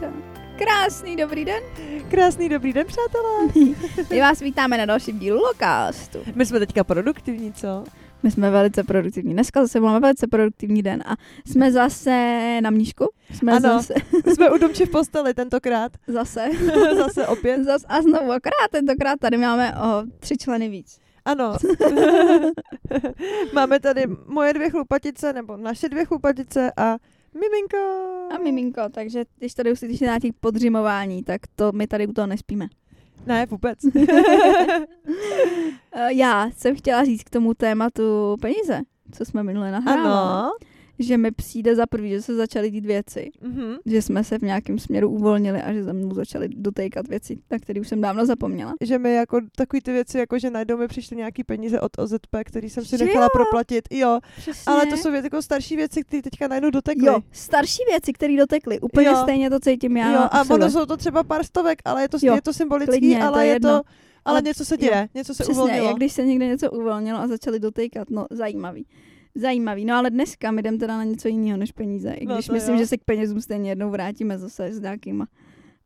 Tak. Krásný dobrý den. Krásný dobrý den, přátelé. My vás vítáme na dalším dílu Locastu. My jsme teďka produktivní, co? My jsme velice produktivní. Dneska zase máme velice produktivní den a jsme zase na mnížku. Jsme Ano. zase, Jsme u domči v posteli tentokrát. zase, Zase opět. zase a znovu akorát tentokrát tady máme o tři členy víc. Ano. Máme tady moje dvě chlupatice, nebo naše dvě chlupatice a miminko. A miminko, takže když tady uslyšíte nějaký podřimování, tak to my tady u toho nespíme. Ne, vůbec. Eh, Já jsem chtěla říct k tomu tématu peníze, co jsme minule nahrávali. ano. Že mi přijde za prvý, že se začaly dít věci. Mhm. Že jsme se v nějakém směru uvolnili a že za mnou začaly dotejkat věci, na které už jsem dávno zapomněla. Že mi jako takový ty věci, jako že najednou mi přišly nějaký peníze od OZP, který jsem si Že nechala jo? proplatit. Jo, Přesně. ale to jsou věci, jako starší věci, které teďka najednou dotekly. Jo, starší věci, které dotekly. Úplně Jo. stejně to cítím já. jo a ono jsou to třeba pár stovek, ale je to, Jo, je to symbolický, klidně, to ale je je jedno. to, ale Ale- něco se jo. děje, něco se Přesně, uvolnilo. jak když se někde něco uvolnilo a začali dotejkat. No, zajímavý. Zajímavý. No ale dneska my jdeme teda na něco jiného než peníze. I No, když to myslím, jo. že se k penězům stejně jednou vrátíme zase s nějakýma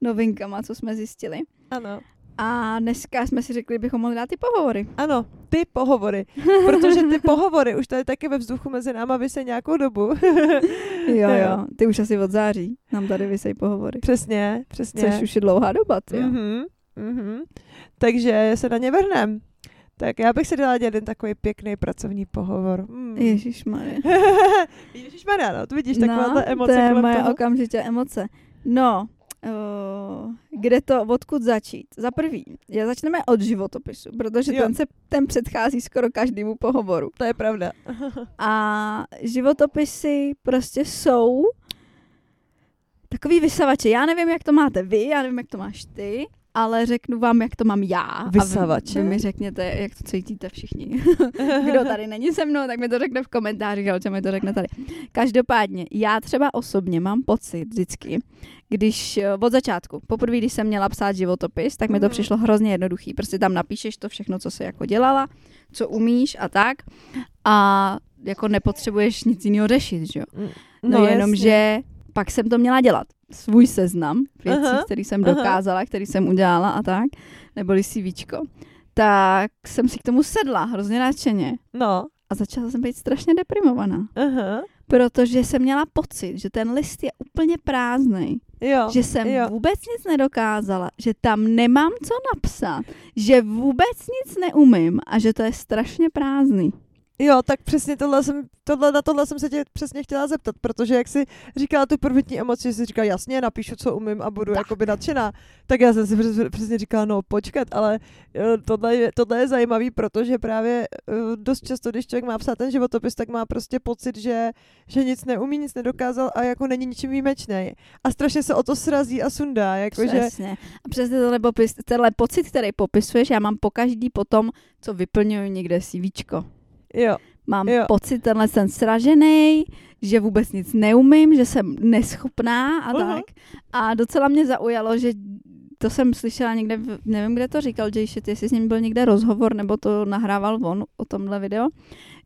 novinkama, co jsme zjistili. Ano. A dneska jsme si řekli, bychom mohli dát ty pohovory. Ano, ty pohovory. Protože ty pohovory už tady taky ve vzduchu mezi náma vysej nějakou dobu. Jo, jo. Ty už asi od září nám tady vysej pohovory. Přesně, přesně. Což už je dlouhá doba, ty jo. Mhm, mhm. Takže se na ně vrhnem. Tak já bych si dala jeden takový pěkný pracovní pohovor. Mm. Ježišmarja. Ježišmarja, no, to vidíš, taková no, ta emoce to je moje toho. okamžitě emoce. No, uh, kde to, odkud začít? Za prvý, já začneme od životopisu, protože Jo. ten se ten předchází skoro každému pohovoru. To je pravda. A životopisy prostě jsou takový vysavače. Já nevím, jak to máte vy, já nevím, jak to máš ty, ale řeknu vám, jak to mám já. A vy, Vysavače? vy mi řekněte, jak to cítíte všichni. Kdo tady není se mnou, tak mi to řekne v komentářích, ale mi to řekne tady. Každopádně, já třeba osobně mám pocit vždycky, když eh, od začátku, poprvé, když jsem měla psát životopis, tak mi to Mhm. přišlo hrozně jednoduchý. Prostě tam napíšeš to všechno, co jsi jako dělala, co umíš a tak. A jako nepotřebuješ nic jiného řešit, že jo? No, jenom, jasně. že pak jsem to měla dělat. Svůj seznam věcí, Aha, který jsem aha. dokázala, který jsem udělala a tak, neboli CVčko. Tak jsem si k tomu sedla hrozně nadšeně No, a začala jsem být strašně deprimovaná. aha. Protože jsem měla pocit, že ten list je úplně prázdný, Jo, že jsem jo. vůbec nic nedokázala, že tam nemám co napsat, že vůbec nic neumím a že to je strašně prázdný. Jo, tak přesně tohle jsem, tohle, na tohle jsem se tě přesně chtěla zeptat, protože jak jsi říkala tu prvotní emoci, že jsi říkala jasně, napíšu, co umím a budu Tak. jakoby nadšená, tak já jsem si přes, přesně říkala, no počkat, ale tohle je, tohle je zajímavý, protože právě eh, dost často, když člověk má psát ten životopis, tak má prostě pocit, že, že nic neumí, nic nedokázal a jako není ničím výjimečný. A strašně se o to srazí a sundá, jakože, Přesně. A přesně tenhle, popis, tenhle pocit, který popisuješ, já mám pokaždý potom, co vyplňuju někde CVčko. Jo, Mám Jo. pocit tenhle ten sražený, že vůbec nic neumím, že jsem neschopná a Aha. tak. A docela mě zaujalo, že to jsem slyšela někde, nevím, kde to říkal Jay Shetty, jestli s ním byl někde rozhovor, nebo to nahrával on o tomhle video,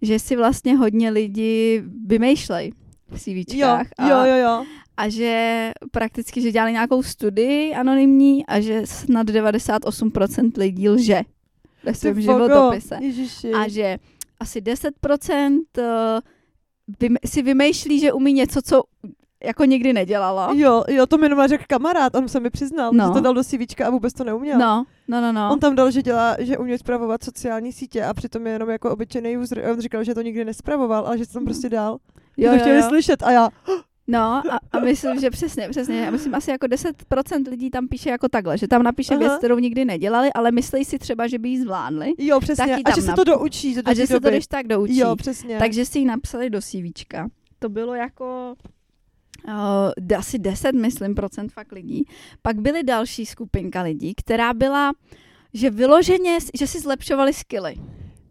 že si vlastně hodně lidi vymýšlej v jo, CVčkách. a, jo, jo, jo. a že prakticky, že dělali nějakou studii anonymní a že snad 98% lidí lže ve svém životopise. Ježiši. A že asi 10% eh, si vymýšlí, že umí něco, co jako nikdy nedělala. Jo, jo, to mi jenom řekl kamarád, on se mi přiznal, No. že to dal do CVčka a vůbec to neuměl. No, no, no, no. On tam dal, že dělá, že umí zpravovat sociální sítě a přitom je jenom jako obyčejný user. A on říkal, že to nikdy nespravoval, ale že to tam prostě dal. Jo, to chtěli slyšet a já, No a, a myslím, že přesně, přesně. Já myslím asi jako 10% lidí tam píše jako takhle, že tam napíše Aha. věc, kterou nikdy nedělali, ale myslí si třeba, že by ji zvládli jo, přesně. A že se to doučí. Že do a že té se to doby. když tak doučí. Jo, přesně. Takže si ji napsali do CVčka. To bylo jako uh, asi 10, myslím, procent fakt lidí. Pak byly další skupinka lidí, která byla, že vyloženě, že si zlepšovali skilly.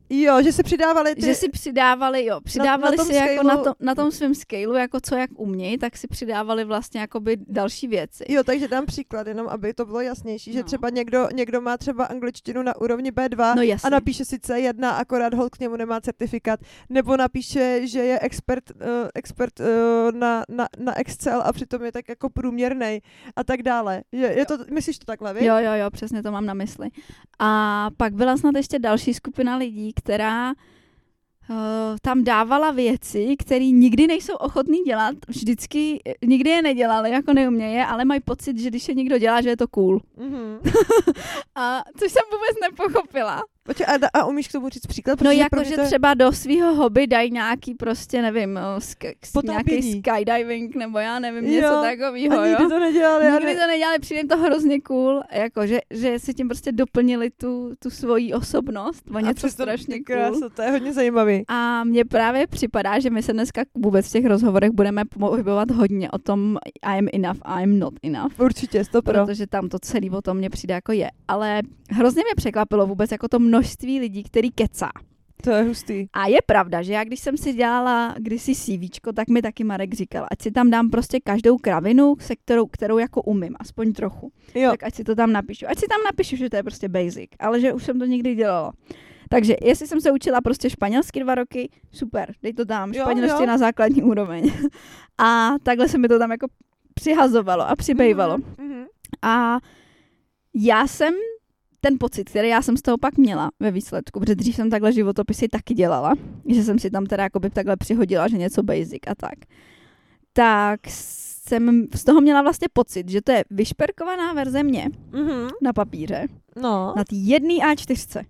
Jo, že si přidávali ty... Že si přidávali, jo, přidávali na tom si jako na, to, na tom svém scaleu, jako co jak umějí, tak si přidávali vlastně jakoby další věci. Jo, takže dám příklad, jenom aby to bylo jasnější, že No. třeba někdo, někdo má třeba angličtinu na úrovni B2 No a napíše si C1, akorát hold k němu nemá certifikát, nebo napíše, že je expert, uh, expert uh, na, na, na Excel a přitom je tak jako průměrný a tak dále. Je, je to, myslíš to takhle, vy? Jo, jo, jo, přesně to mám na mysli. A pak byla snad ještě další skupina lidí, která uh, tam dávala věci, které nikdy nejsou ochotní dělat, vždycky, nikdy je nedělali, jako neumějí je, ale mají pocit, že když je někdo dělá, že je to cool. Mhm. A což jsem vůbec nepochopila. Počkej, a, da- a umíš k tomu říct příklad? No jako, mě že to třeba do svého hobby dají nějaký prostě, nevím, sk- nějaký skydiving, nebo já nevím, Jo, něco takového, nikdy jo. to nedělali. a Nikdy ne- to nedělali, přijde to hrozně cool, jako, že, že si tím prostě doplnili tu, tu svoji osobnost o a něco strašně cool. kráso, to je hodně zajímavý. A mně právě připadá, že my se dneska vůbec v těch rozhovorech budeme pohybovat hodně o tom I'm enough, I'm not enough. Určitě, to pro. Protože tam to celý o tom mně přijde jako je. Ale hrozně mě překvapilo vůbec jako to množství lidí, který kecá. To je hustý. A je pravda, že já když jsem si dělala kdysi CVčko, tak mi taky Marek říkal, ať si tam dám prostě každou kravinu, se kterou, kterou jako umím, aspoň trochu. Jo, Tak ať si to tam napíšu. Ať si tam napíšu, že to je prostě basic, ale že už jsem to někdy dělala. Takže jestli jsem se učila prostě španělsky dva roky, super, dej to tam, jo. na základní úroveň. A takhle se mi to tam jako přihazovalo a přibývalo. Mhm. A já jsem ten pocit, který já jsem z toho pak měla ve výsledku, protože dřív jsem takhle životopisy taky dělala, že jsem si tam teda jakoby takhle přihodila, že něco basic a tak, tak jsem z toho měla vlastně pocit, že to je vyšperkovaná verze mě Mhm. na papíře, No. na té jedné A4.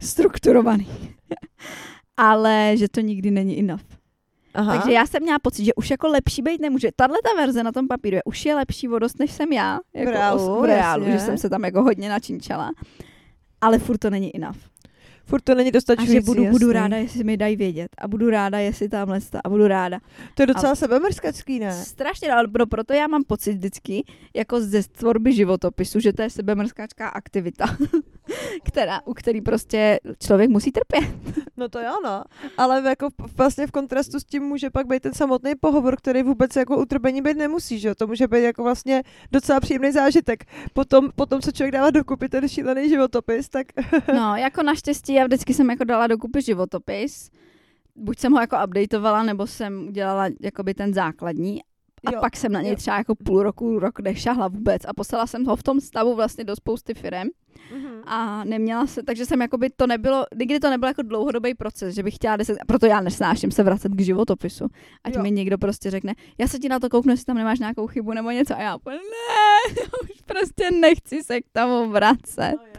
Strukturovaný. Ale že to nikdy není enough. Aha. Takže já jsem měla pocit, že už jako lepší být nemůže. Tahle ta verze na tom papíru je, už je lepší o dost, než jsem já. Jako reálu, os- v reálu, jasně. že jsem se tam jako hodně načinčala. Ale furt to není enough. Furt to není A dostačující. že budu, budu jasný. ráda, jestli mi dají vědět. A budu ráda, jestli tamhle a budu ráda. To je docela sebemrskačský, ne? Strašně, ale pro, proto já mám pocit vždycky, jako ze tvorby životopisu, že to je sebemrskáčká aktivita, která, u který prostě člověk musí trpět. No to jo, no. Ale jako v- vlastně v kontrastu s tím může pak být ten samotný pohovor, který vůbec jako utrpení být nemusí, že jo? To může být jako vlastně docela příjemný zážitek. Potom, potom co člověk dává dokupy ten šílený životopis, tak No, jako naštěstí já vždycky jsem jako dala dokupy životopis. Buď jsem ho jako updateovala, nebo jsem udělala jakoby ten základní. A Jo, pak jsem na něj jo. třeba jako půl roku, rok nešahla vůbec. A poslala jsem ho v tom stavu vlastně do spousty firem. A neměla se, takže jsem jakoby to nebylo, nikdy to nebyl jako dlouhodobý proces, že bych chtěla deset, proto já nesnáším se vracet k životopisu. Ať Jo. mi někdo prostě řekne, já se ti na to kouknu, jestli tam nemáš nějakou chybu nebo něco. A já ne, já už prostě nechci se k tomu vracet. No.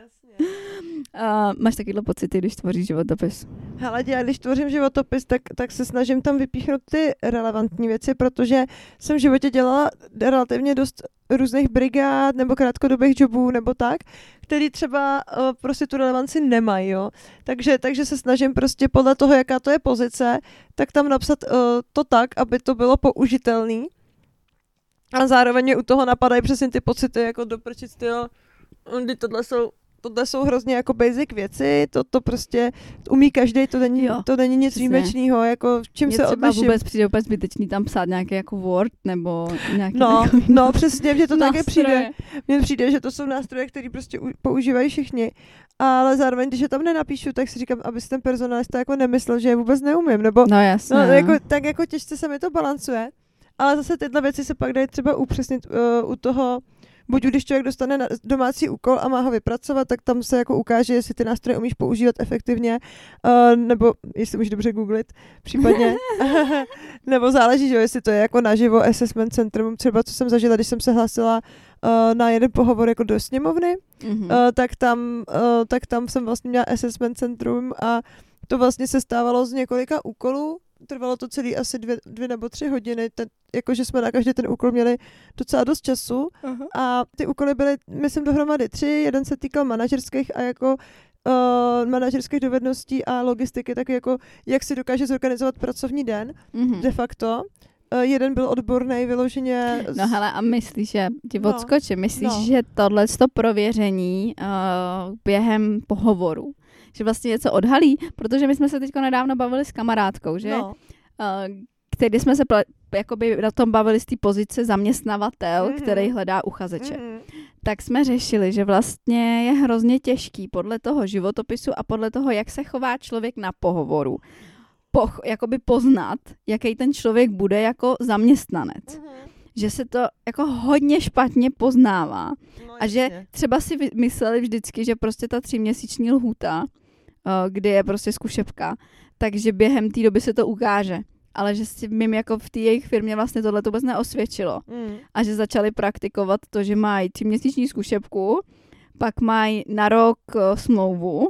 Uh, máš takovýhle pocity, když tvoříš životopis? Hele, já když tvořím životopis, tak, tak se snažím tam vypíchnout ty relevantní věci, protože jsem v životě dělala relativně dost různých brigád nebo krátkodobých jobů nebo tak, který třeba uh, prostě tu relevanci nemají, jo. Takže, takže se snažím prostě podle toho, jaká to je pozice, tak tam napsat uh, to tak, aby to bylo použitelný. A zároveň u toho napadají přesně ty pocity, jako doprčit styl, kdy tohle jsou tohle jsou hrozně jako basic věci, to, to prostě umí každý, to není, Jo, to není nic výjimečného, jako v čím Mně se třeba odliším. vůbec přijde úplně zbytečný tam psát nějaký jako Word nebo nějaký No, takový no, přesně, mně to také přijde. Mně přijde, že to jsou nástroje, které prostě používají všichni. Ale zároveň, když je tam nenapíšu, tak si říkám, aby si ten personalista jako nemyslel, že je vůbec neumím. Nebo No jasně. no, no. jako, tak jako těžce se mi to balancuje. Ale zase tyhle věci se pak dají třeba upřesnit uh, u toho, buď když člověk dostane na domácí úkol a má ho vypracovat, tak tam se jako ukáže, jestli ty nástroje umíš používat efektivně, uh, nebo jestli můžeš dobře googlit, případně. nebo záleží, že jestli to je jako naživo assessment centrum, třeba co jsem zažila, když jsem se hlásila uh, na jeden pohovor jako do sněmovny, Mhm. uh, tak, tam, uh, tak tam jsem vlastně měla assessment centrum a to vlastně se stávalo z několika úkolů, trvalo to celý asi dvě, dvě nebo tři hodiny, ten, jakože jsme na každý ten úkol měli docela dost času Aha. a ty úkoly byly, myslím, dohromady tři, jeden se týkal manažerských a jako uh, manažerských dovedností a logistiky, tak jako jak si dokáže zorganizovat pracovní den, Mhm. de facto. Uh, jeden byl odborný vyloženě. z- No hele, a myslíš, že ti No. odskočím, myslíš, No. že tohle to prověření uh, během pohovoru, že vlastně něco odhalí, protože my jsme se teď nedávno bavili s kamarádkou, že? No. Uh, který jsme se jakoby na tom bavili z té pozice zaměstnavatel, Mhm. který hledá uchazeče. Mhm. Tak jsme řešili, že vlastně je hrozně těžký podle toho životopisu a podle toho, jak se chová člověk na pohovoru, poch- jakoby poznat, jaký ten člověk bude jako zaměstnanec. Mhm. Že se to jako hodně špatně poznává. No, A že třeba si mysleli vždycky, že prostě ta tříměsíční lhůta, eh, kdy je prostě zkušebka, takže během té doby se to ukáže. Ale že si mým jako v té jejich firmě vlastně tohle to vůbec neosvědčilo. Mm. A že začali praktikovat to, že mají tříměsíční zkušebku, pak mají na rok eh, smlouvu,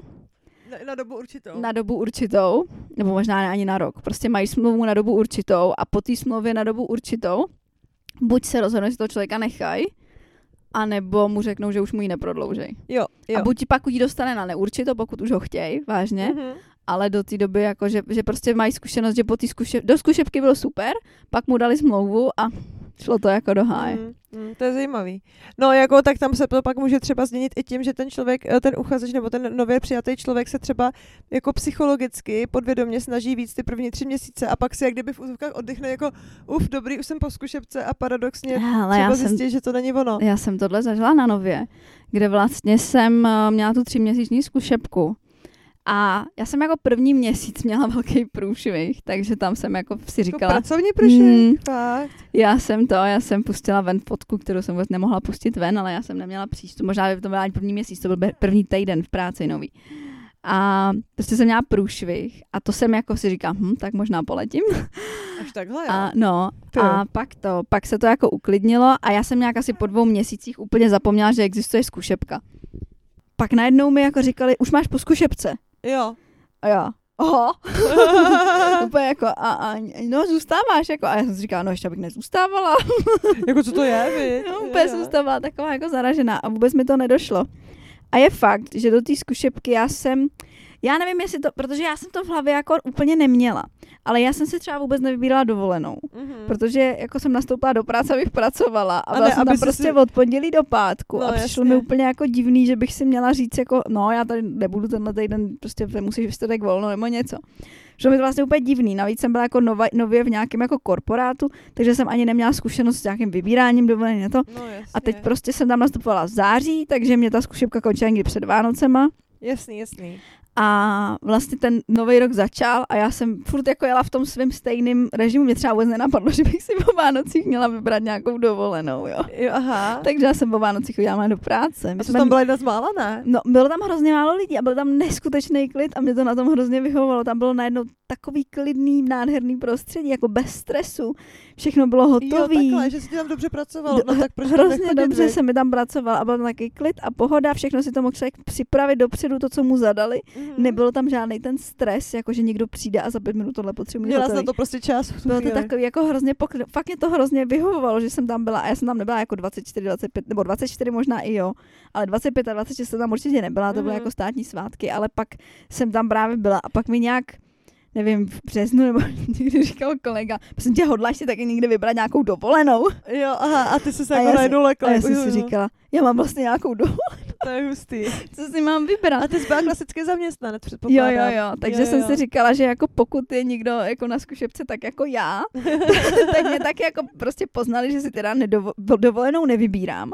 Na, na dobu určitou. na dobu určitou, nebo možná ne ani na rok, prostě mají smlouvu na dobu určitou a po té smlouvě na dobu určitou buď se rozhodnou, že toho člověka nechají, anebo mu řeknou, že už mu ji neprodloužej. Jo, jo. A buď pak ji dostane na neurčito, pokud už ho chtějí, vážně, Mhm. Ale do té doby, jako, že, že prostě mají zkušenost, že po té zkušeb, do zkušebky bylo super, pak mu dali smlouvu a šlo to jako do háje. Mm, mm, to je zajímavý. No jako tak tam se to pak může třeba změnit i tím, že ten člověk, eh, ten uchazeč nebo ten nově přijatý člověk se třeba jako psychologicky podvědomě snaží víc ty první tři měsíce a pak si jak kdyby v úzovkách oddychne jako uf, dobrý, už jsem po zkušebce a paradoxně Ale třeba já jsem, zjistí, že to není ono. já jsem tohle zažila na nově, kde vlastně jsem eh, měla tu tříměsíční zkušebku. A já jsem jako první měsíc měla velký průšvih, takže tam jsem jako si Jako říkala, pracovní průšvih, Mm. fakt. Já jsem to, já jsem pustila ven fotku, kterou jsem vůbec nemohla pustit ven, ale já jsem neměla přístup. Možná by to byl ani první měsíc, to byl první týden v práci nový. A prostě jsem měla průšvih a to jsem jako si říkám, hm, tak možná poletím. Až takhle, A jo. no, Ty a pak to, pak se to jako uklidnilo a já jsem nějak asi po dvou měsících úplně zapomněla, že existuje zkušebka. Pak najednou mi jako říkali, už máš po zkušebce. Jo. A já, oho, úplně jako, a, a, no zůstáváš, jako, a já jsem si říkala, no ještě bych nezůstávala. jako co to je, vy? No, úplně jsem z toho byla taková jako zaražená a vůbec mi to nedošlo. A je fakt, že do té zkušebky já jsem, já nevím, jestli to, protože já jsem to v hlavě jako úplně neměla, ale já jsem si třeba vůbec nevybírala dovolenou, Mhm. protože jako jsem nastoupila do práce, abych pracovala a A byla ne, jsem tam prostě si- od pondělí do pátku No, a přišlo jasně. mi úplně jako divný, že bych si měla říct jako, no já tady nebudu tenhle týden, prostě musíš výsledek volno nebo něco. Že mi to vlastně úplně divný. Navíc jsem byla jako nova, nově v nějakém jako korporátu, takže jsem ani neměla zkušenost s nějakým vybíráním dovolené to. No, jasně. A teď prostě jsem tam nastupovala v září, takže mě ta zkušebka končila někdy před Vánocema. Jasný, jasný. A vlastně ten nový rok začal a já jsem furt jako jela v tom svém stejném režimu. Mě třeba vůbec nenapadlo, že bych si po Vánocích měla vybrat nějakou dovolenou, jo. Jo, aha. Takže já jsem po Vánocích chodila do práce. My a to jsme- tam byla jedna z mála, ne? No, bylo tam hrozně málo lidí a byl tam neskutečný klid a mě to na tom hrozně vyhovovalo. Tam bylo najednou takový klidný, nádherný prostředí, jako bez stresu. Všechno bylo Jo, hotový. takhle, že si ti tam dobře pracoval. No tak proč Hrozně dobře se mi tam pracoval a byl tam takový klid a pohoda, všechno si to mohl člověk připravit dopředu, to, co mu zadali. Mhm. Nebylo tam žádný ten stres, jako že někdo přijde a za pět minut tohle potřebuje. Měla na to prostě čas. Bylo to takový jako hrozně poklid. Fakt mě to hrozně vyhovovalo, že jsem tam byla. A já jsem tam nebyla jako 24, 25, nebo 24 možná i jo, ale 25 a 26 jsem tam určitě nebyla, to byly Mhm. jako státní svátky, ale pak jsem tam právě byla a pak mi nějak nevím, v březnu nebo někdy říkal kolega, prosím tě, hodláš si taky někdy vybrat nějakou dovolenou? Jo, aha, a ty jsi se A jako já najednou lekla. A já jsem si říkala, já mám vlastně nějakou dovolenou, To je hustý. co si mám vybrat? A ty jsi byla klasický zaměstnanec, Jo, předpokládám. jo, jo. Takže Jo, jsem jo. si říkala, že jako pokud je někdo jako na zkušebce tak jako já, tak mě tak jako prostě poznali, že si teda nedovo- dovolenou nevybírám.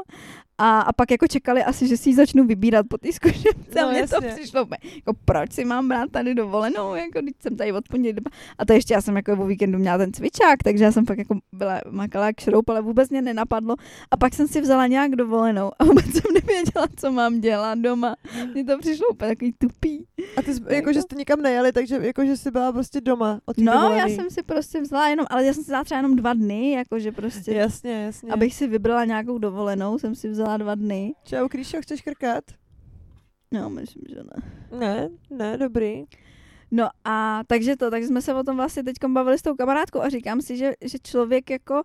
A, a pak jako čekali asi, že si ji začnu vybírat po té zkušebce. No, a mně to přišlo jako proč si mám brát tady dovolenou, jako když jsem tady od pondělí. do- A to ještě já jsem jako o víkendu měla ten cvičák, takže já jsem fakt jako byla makala jak šroup, ale vůbec mě nenapadlo. A pak jsem si vzala nějak dovolenou a vůbec jsem nevěděla, co mám dělat doma. Mně to přišlo úplně takový tupý. A ty jsi, jako, že jste nikam nejeli, takže jako, že jsi byla prostě doma od No, dovolený. já jsem si prostě vzala jenom, ale já jsem si vzala třeba jenom dva dny, jakože prostě, Jasně, jasně. abych si vybrala nějakou dovolenou, jsem si vzala dva dny. Čau, Kríšo, chceš krkat? No, myslím, že ne. Ne, ne, dobrý. No a takže to, takže jsme se o tom vlastně teď bavili s tou kamarádkou a říkám si, že, že člověk jako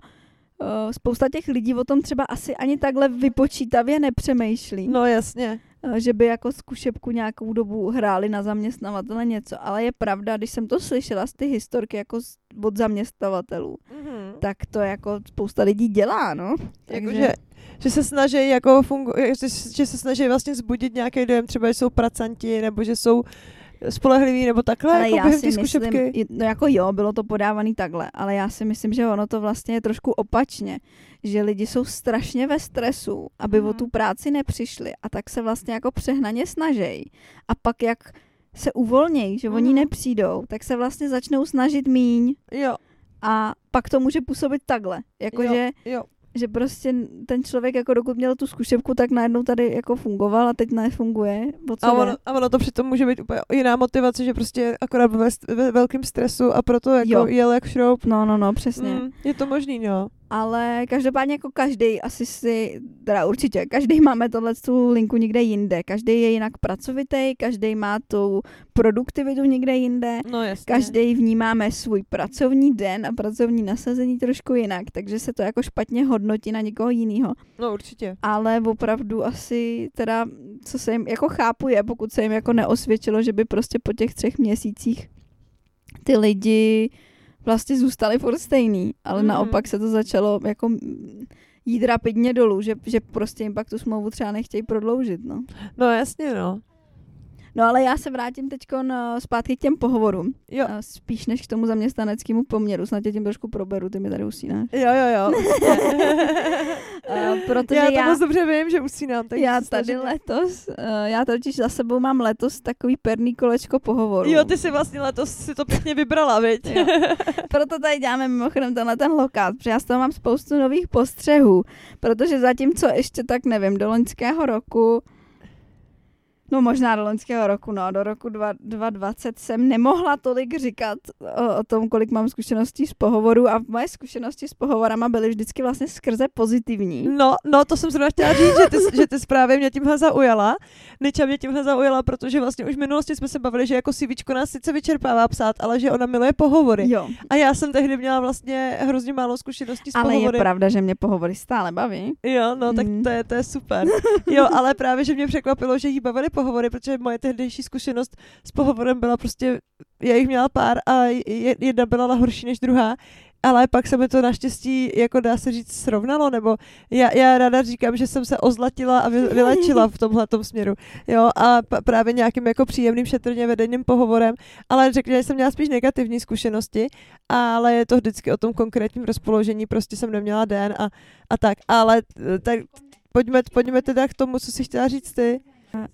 spousta těch lidí o tom třeba asi ani takhle vypočítavě nepřemýšlí. No jasně. Uh, že by jako zkušebku nějakou dobu hráli na zaměstnavatele něco. Ale je pravda, když jsem to slyšela z ty historky jako od zaměstnavatelů, Mhm. tak to jako spousta lidí dělá, no. Jako, že, že se snaží jako fungu, že, že se snaží vlastně zbudit nějaký dojem, třeba že jsou pracanti, nebo že jsou spolehliví, nebo takhle, ale jako já si myslím, zkušebky. no jako jo, bylo to podávaný takhle, ale já si myslím, že ono to vlastně je trošku opačně, že lidi jsou strašně ve stresu, aby Mhm. o tu práci nepřišli a tak se vlastně jako přehnaně snaží. A pak jak se uvolnějí, že oni Mhm. nepřijdou, tak se vlastně začnou snažit míň Jo, a pak to může působit takhle. Jakože jo. Že prostě ten člověk jako dokud měl tu zkušebku, tak najednou tady jako fungoval a teď nefunguje. A ono, a ono to přitom může být úplně jiná motivace, že prostě akorát ve, ve velkém stresu a proto jako Jo. jel jak šroub. No, no, no, přesně. Mm, je to možný, no. Ale každopádně jako každý asi si, teda určitě, každý máme tohle tu linku někde jinde. Každý je jinak pracovitý, každý má tu produktivitu někde jinde. No jasně. Každý vnímáme svůj pracovní den a pracovní nasazení trošku jinak, takže se to jako špatně hodnotí na někoho jiného. No určitě. Ale opravdu asi teda, co se jim jako chápu je, pokud se jim jako neosvědčilo, že by prostě po těch třech měsících ty lidi vlastně zůstali furt stejný, ale Mhm. naopak se to začalo jako mm, jít rapidně dolů, že, že prostě jim pak tu smlouvu třeba nechtějí prodloužit, no. No jasně, no. No ale já se vrátím teď zpátky k těm pohovorům. Jo. Spíš než k tomu zaměstnaneckému poměru. Snad tě tím trošku proberu, ty mi tady usínáš. Jo, jo, jo. A protože já to já, moc dobře vím, že usínám. Tak já tady letos, uh, já totiž za sebou mám letos takový perný kolečko pohovoru. Jo, ty si vlastně letos si to pěkně vybrala, viď? Jo. Proto tady děláme mimochodem tenhle ten lokát, protože já z toho mám spoustu nových postřehů, protože zatímco ještě tak nevím, do loňského roku No možná do loňského roku, no, do roku dva- 2020 jsem nemohla tolik říkat o, o tom, kolik mám zkušeností z pohovoru a moje zkušenosti s pohovorama byly vždycky vlastně skrze pozitivní. No, no, to jsem zrovna chtěla říct, že ty, že ty zprávy mě tímhle zaujala. Niča mě tímhle zaujala, protože vlastně už v minulosti jsme se bavili, že jako CVčko nás sice vyčerpává psát, ale že ona miluje pohovory. Jo, A já jsem tehdy měla vlastně hrozně málo zkušeností s ale pohovory. je pravda, že mě pohovory stále baví. Jo, no, tak Mm. to je, to je super. Jo, ale právě, že mě překvapilo, že jí bavily pohovory, protože moje tehdejší zkušenost s pohovorem byla prostě, já jich měla pár a je- jedna byla horší než druhá, ale pak se mi to naštěstí, jako dá se říct, srovnalo, nebo já, já ráda říkám, že jsem se ozlatila a vy, vylečila v tomhle směru, jo, a p- právě nějakým jako příjemným šetrně vedeným pohovorem, ale řekla, že jsem měla spíš negativní zkušenosti, ale je to vždycky o tom konkrétním rozpoložení, prostě jsem neměla den a, a tak, ale tak pojďme, pojďme teda k tomu, co jsi chtěla říct ty.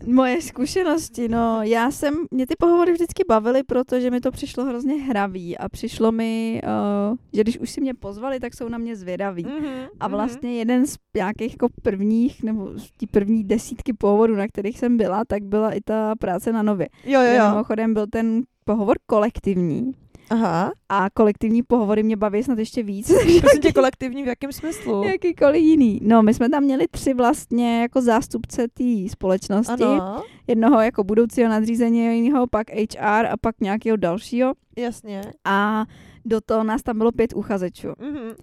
Moje zkušenosti, no já jsem, mě ty pohovory vždycky bavily, protože mi to přišlo hrozně hravý a přišlo mi, uh, že když už si mě pozvali, tak jsou na mě zvědaví. Mm-hmm. A vlastně jeden z nějakých jako prvních, nebo z tí první desítky pohovorů, na kterých jsem byla, tak byla i ta práce na nově. Jo, jo, jo. Mimochodem byl ten pohovor kolektivní Aha. a kolektivní pohovory mě baví snad ještě víc, Prosím tě, kolektivní v jakém smyslu? jakýkoliv jiný. No, my jsme tam měli tři vlastně jako zástupce té společnosti. Ano, Jednoho jako budoucího nadřízeného, pak HR a pak nějakého dalšího. jasně. A do toho nás tam bylo pět uchazečů. Mm-hmm.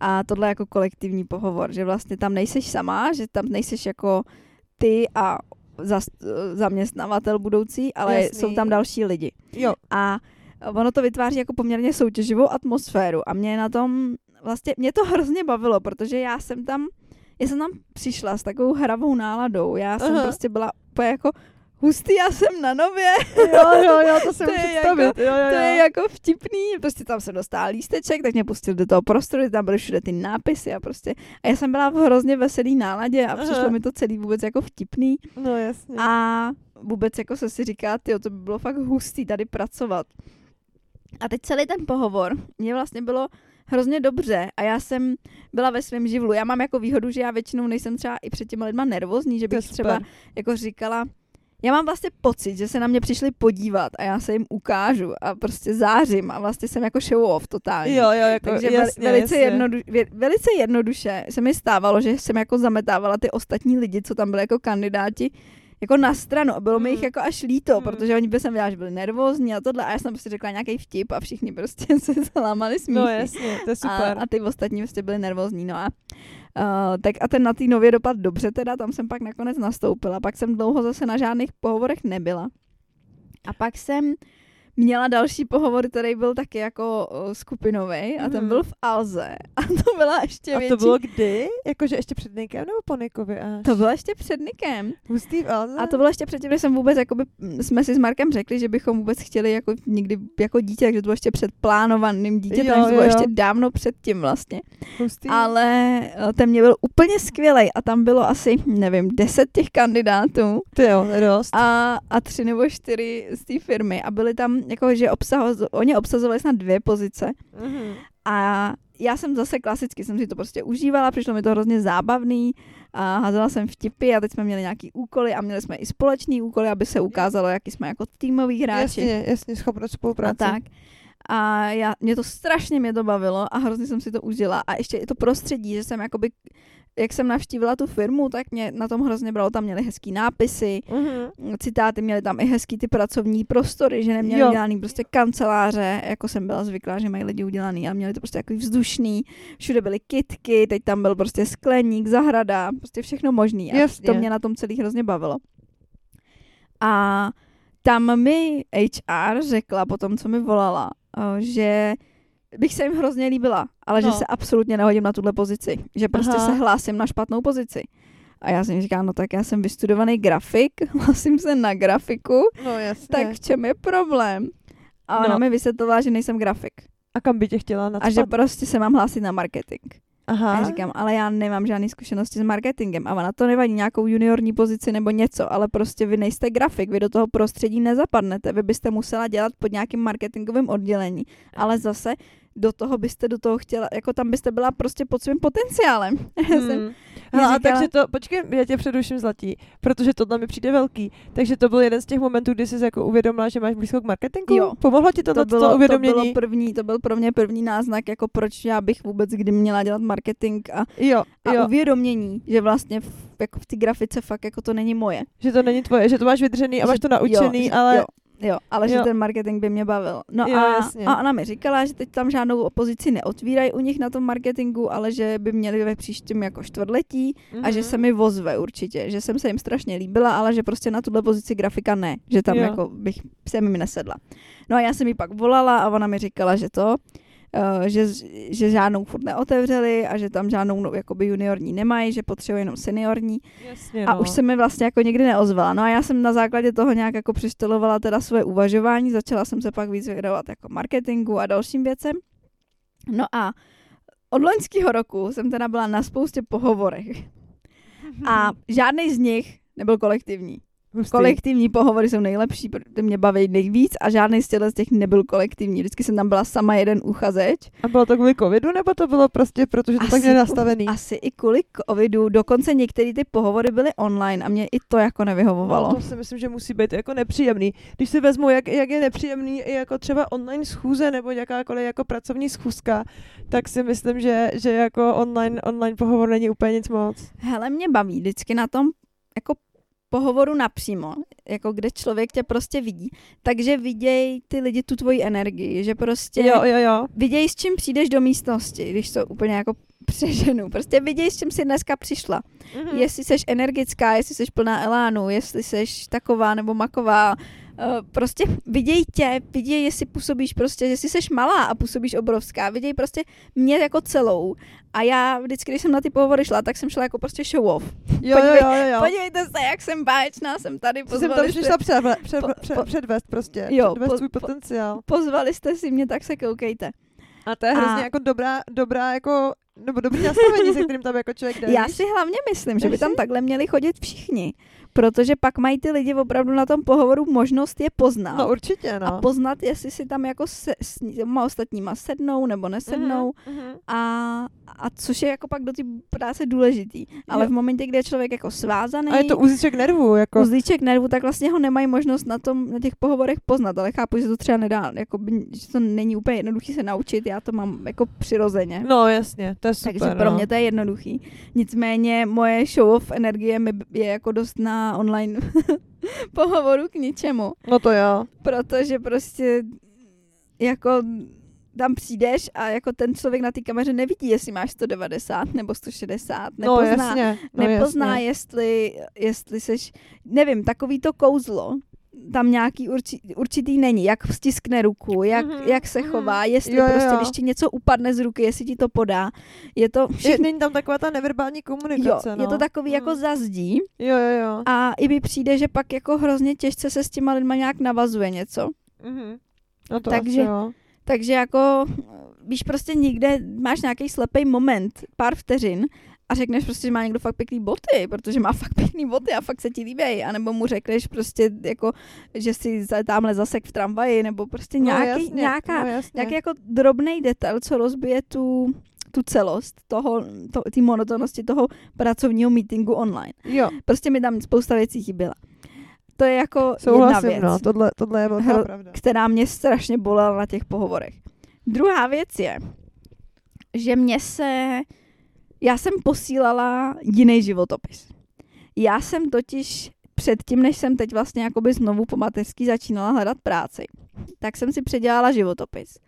A tohle jako kolektivní pohovor, že vlastně tam nejseš sama, že tam nejseš jako ty a zas, zaměstnavatel budoucí, ale Jasný. jsou tam další lidi. Jo, A ono to vytváří jako poměrně soutěživou atmosféru a mě na tom, vlastně mě to hrozně bavilo, protože já jsem tam, já jsem tam přišla s takovou hravou náladou, já jsem Aha. prostě byla úplně jako hustý, já jsem na nově, jo, jo, jo, to se To můžu je představit. jako- jo, jo, to jo. je jako vtipný, prostě tam jsem dostala lísteček, tak mě pustil do toho prostoru, tam byly všude ty nápisy a prostě, a já jsem byla v hrozně veselý náladě a Aha. přišlo mi to celý vůbec jako vtipný No jasně. a vůbec jako se si říká, ty to by bylo fakt hustý tady pracovat. A teď celý ten pohovor, mě vlastně bylo hrozně dobře a já jsem byla ve svém živlu. Já mám jako výhodu, že já většinou nejsem třeba i před těma lidma nervózní, že bych třeba jako říkala, já mám vlastně pocit, že se na mě přišli podívat a já se jim ukážu a prostě zářím a vlastně jsem jako show off totální. Jo, jo, jako Takže jasně, velice, jasně. jednodu, velice jednoduše se mi stávalo, že jsem jako zametávala ty ostatní lidi, co tam byli jako kandidáti, jako na stranu a bylo mi jich Mm. jako až líto, Mm. protože oni by jsem viděla, že byli nervózní a tohle a já jsem prostě řekla nějaký vtip a všichni prostě se zlámali smíchy. No jasně, to je super. A, a ty ostatní prostě byli nervózní, no a Uh, tak a ten na té nově dopad dobře teda, tam jsem pak nakonec nastoupila, pak jsem dlouho zase na žádných pohovorech nebyla. A pak jsem měla další pohovor, který byl taky jako skupinový a ten Mhm. byl v Alze a to byla ještě A větší. to bylo kdy? Jakože ještě před Nikem nebo po Nikovi až? to bylo ještě před Nikem. Hustý v Alze? A to bylo ještě předtím, než jsem vůbec, jakoby, jsme si s Markem řekli, že bychom vůbec chtěli jako někdy jako dítě, takže to bylo ještě před plánovaným dítětem, Jo, to bylo jo, jo. ještě dávno předtím vlastně. Hustý. Ale eh, ten mě byl úplně skvělý a tam bylo asi, nevím, deset těch kandidátů Ty jo, to je dost. a, a tři nebo čtyři z té firmy a byly tam, jako, že obsaho, oni obsazovali snad dvě pozice Mhm. a já jsem zase klasicky, jsem si to prostě užívala, přišlo mi to hrozně zábavný a házela jsem vtipy a teď jsme měli nějaký úkoly a měli jsme i společný úkoly, aby se ukázalo, jaký jsme jako týmoví hráči Jasně, jasně, schopnost a spolupráce. tak. A já, mě to strašně mě to bavilo a hrozně jsem si to užila. A ještě i to prostředí, že jsem jakoby, jak jsem navštívila tu firmu, tak mě na tom hrozně bralo. Tam měli hezký nápisy, Mhm. citáty, měli tam i hezký ty pracovní prostory, že neměli Jo. udělaný prostě kanceláře, jako jsem byla zvyklá, že mají lidi udělaný, a měli to prostě takový vzdušný, všude byly kitky, teď tam byl prostě skleník, zahrada, prostě všechno možný. A Jasně. to mě na tom celý hrozně bavilo. A tam mi HR řekla po tom, co mi volala, že bych se jim hrozně líbila, ale že No. se absolutně nehodím na tuhle pozici. Že prostě Aha. se hlásím na špatnou pozici. A já jsem říkala, no tak já jsem vystudovaný grafik, hlásím se na grafiku, No jasně. tak v čem je problém? A ona No. mi vysvětlila, že nejsem grafik. A kam by tě chtěla na A že prostě se mám hlásit na marketing. A Aha. já říkám, ale já nemám žádné zkušenosti s marketingem. A ona to nevadí nějakou juniorní pozici nebo něco, ale prostě vy nejste grafik, vy do toho prostředí nezapadnete. Vy byste musela dělat pod nějakým marketingovým oddělení. Ale zase do toho byste do toho chtěla, jako tam byste byla prostě pod svým potenciálem. Já jsem, Hmm. Hele, a říkala- takže to, počkej, já tě předuším zlatí, protože to mi přijde velký. Takže to byl jeden z těch momentů, kdy jsi jako uvědomila, že máš blízko k marketingu? Jo. Pomohlo ti to, to, to, bylo, to to uvědomění? bylo první, to byl pro mě první náznak, jako proč já bych vůbec kdy měla dělat marketing a, Jo, a jo, uvědomění, že vlastně v, jako v té grafice fakt jako to není moje. že to není tvoje, že to máš vydržený a Že- máš to naučený, jo, ale Jo, jo, ale že Jo. ten marketing by mě bavil. No Jo, a, jasně. a ona mi říkala, že teď tam žádnou opozici neotvírají u nich na tom marketingu, ale že by měli ve příštím jako čtvrtletí a že Mhm. se mi vozve určitě, že jsem se jim strašně líbila, ale že prostě na tuhle pozici grafika ne, že tam Jo. jako bych se mi nesedla. No a já jsem jí pak volala a ona mi říkala, že to, že, že žádnou furt neotevřeli a že tam žádnou no, jakoby juniorní nemají, že potřebují jenom seniorní Jasně, a no. už se mi vlastně jako nikdy neozvala. No a já jsem na základě toho nějak jako přištelovala teda svoje uvažování, začala jsem se pak víc věnovat jako marketingu a dalším věcem. No a od loňského roku jsem teda byla na spoustě pohovorech a žádný z nich nebyl kolektivní. Hustý. Kolektivní pohovory jsou nejlepší, protože mě baví nejvíc a žádný z těchto z těch nebyl kolektivní. Vždycky jsem tam byla sama jeden uchazeč. A bylo to kvůli covidu, nebo to bylo prostě proto, že to tak Asi měl ku- nastavený? Asi i kvůli covidu, dokonce některé ty pohovory byly online a mě i to jako nevyhovovalo. No, to si myslím, že musí být jako nepříjemný. Když si vezmu, jak, jak je nepříjemný i jako třeba online schůze nebo jakákoliv jako pracovní schůzka, tak si myslím, že, že jako online, online pohovor není úplně nic moc. Hele, mě baví vždycky na tom jako pohovoru napřímo, jako kde člověk tě prostě vidí, takže viděj ty lidi tu tvoji energii, že prostě Jo, jo, jo. viděj, s čím přijdeš do místnosti, když to úplně jako přeženu. Prostě viděj, s čím jsi dneska přišla. Mhm. Jestli jsi energická, jestli jsi plná elánu, jestli jsi taková nebo maková. Eh, Prostě viděj tě, viděj, jestli působíš prostě, jestli jsi malá a působíš obrovská. Viděj prostě mě jako celou. A já vždycky, když jsem na ty pohovory šla, tak jsem šla jako prostě show off. Jo, jo, Podívej- jo, jo, jo. Podívejte se, jak jsem báječná, jsem tady, Že jsem pozvali tam jste, přišla před, před, po- před, po- předvést prostě, Jo, předvést po- svůj po- potenciál. pozvali jste si mě, tak se koukejte. A to je a- hrozně jako dobrá, dobrá jako, nebo dobrý nastavení, se kterým tam jako člověk jde. Já si hlavně myslím, že by tam takhle měli chodit všichni, protože pak mají ty lidi opravdu na tom pohovoru možnost je poznat. No určitě, no. a poznat, jestli si tam jako se, s těma ostatníma sednou nebo nesednou. Mhm. A, a což je jako pak do té práce důležitý. Ale Jo. v momentě, kdy je člověk jako svázaný, A je to uzíček nervů, jako. uzlíček nervu, tak vlastně ho nemají možnost na, tom, na těch pohovorech poznat, ale chápu, že to třeba nedá, jako by, že to není úplně jednoduché se naučit, já to mám jako přirozeně. No jasně, to je super, Takže pro no. mě to je jednoduchý. Nicméně moje show of energie mi je jako dost na na online pohovoru k ničemu, No to jo. protože prostě jako tam přijdeš a jako ten člověk na té kameře nevidí, jestli máš 190 nebo 160, No nepozná, jasně. No, nepozná jasně. jestli, jestli seš, nevím, takový to kouzlo, tam nějaký urči, určitý není, jak stiskne ruku, jak, Mhm, jak se mhm. chová, jestli Jo, jo, prostě, jo. když ti něco upadne z ruky, jestli ti to podá. Je to všechno, není tam taková ta neverbální jo, komunikace, no. je to takový jako Mm. zazdí Jo, jo, jo. a i mi přijde, že pak jako hrozně těžce se s těma lidma nějak navazuje něco. Mhm. No to Takže- asi jo. Takže jako, víš, prostě někde máš nějaký slepý moment, pár vteřin a řekneš prostě, že má někdo fakt pěkný boty, protože má fakt pěkný boty a fakt se ti líbí. A nebo mu řekneš prostě jako, že si za- tamhle zasek v tramvaji, nebo prostě nějaký, no, jasně, nějaká, no, jasně. nějaký jako drobný detail, co rozbije tu, tu celost toho, to, ty monotonnosti toho pracovního meetingu online. Jo, Prostě mi tam spousta věcí chyběla. To je jako jedna souhlasím, věc no, tohle, tohle je velká pravda. která mě strašně bolela na těch pohovorech. Druhá věc je, že mě se... Já jsem posílala jiný životopis. Já jsem totiž předtím, než jsem teď vlastně jakoby znovu po mateřský začínala hledat práci, tak jsem si předělala životopis.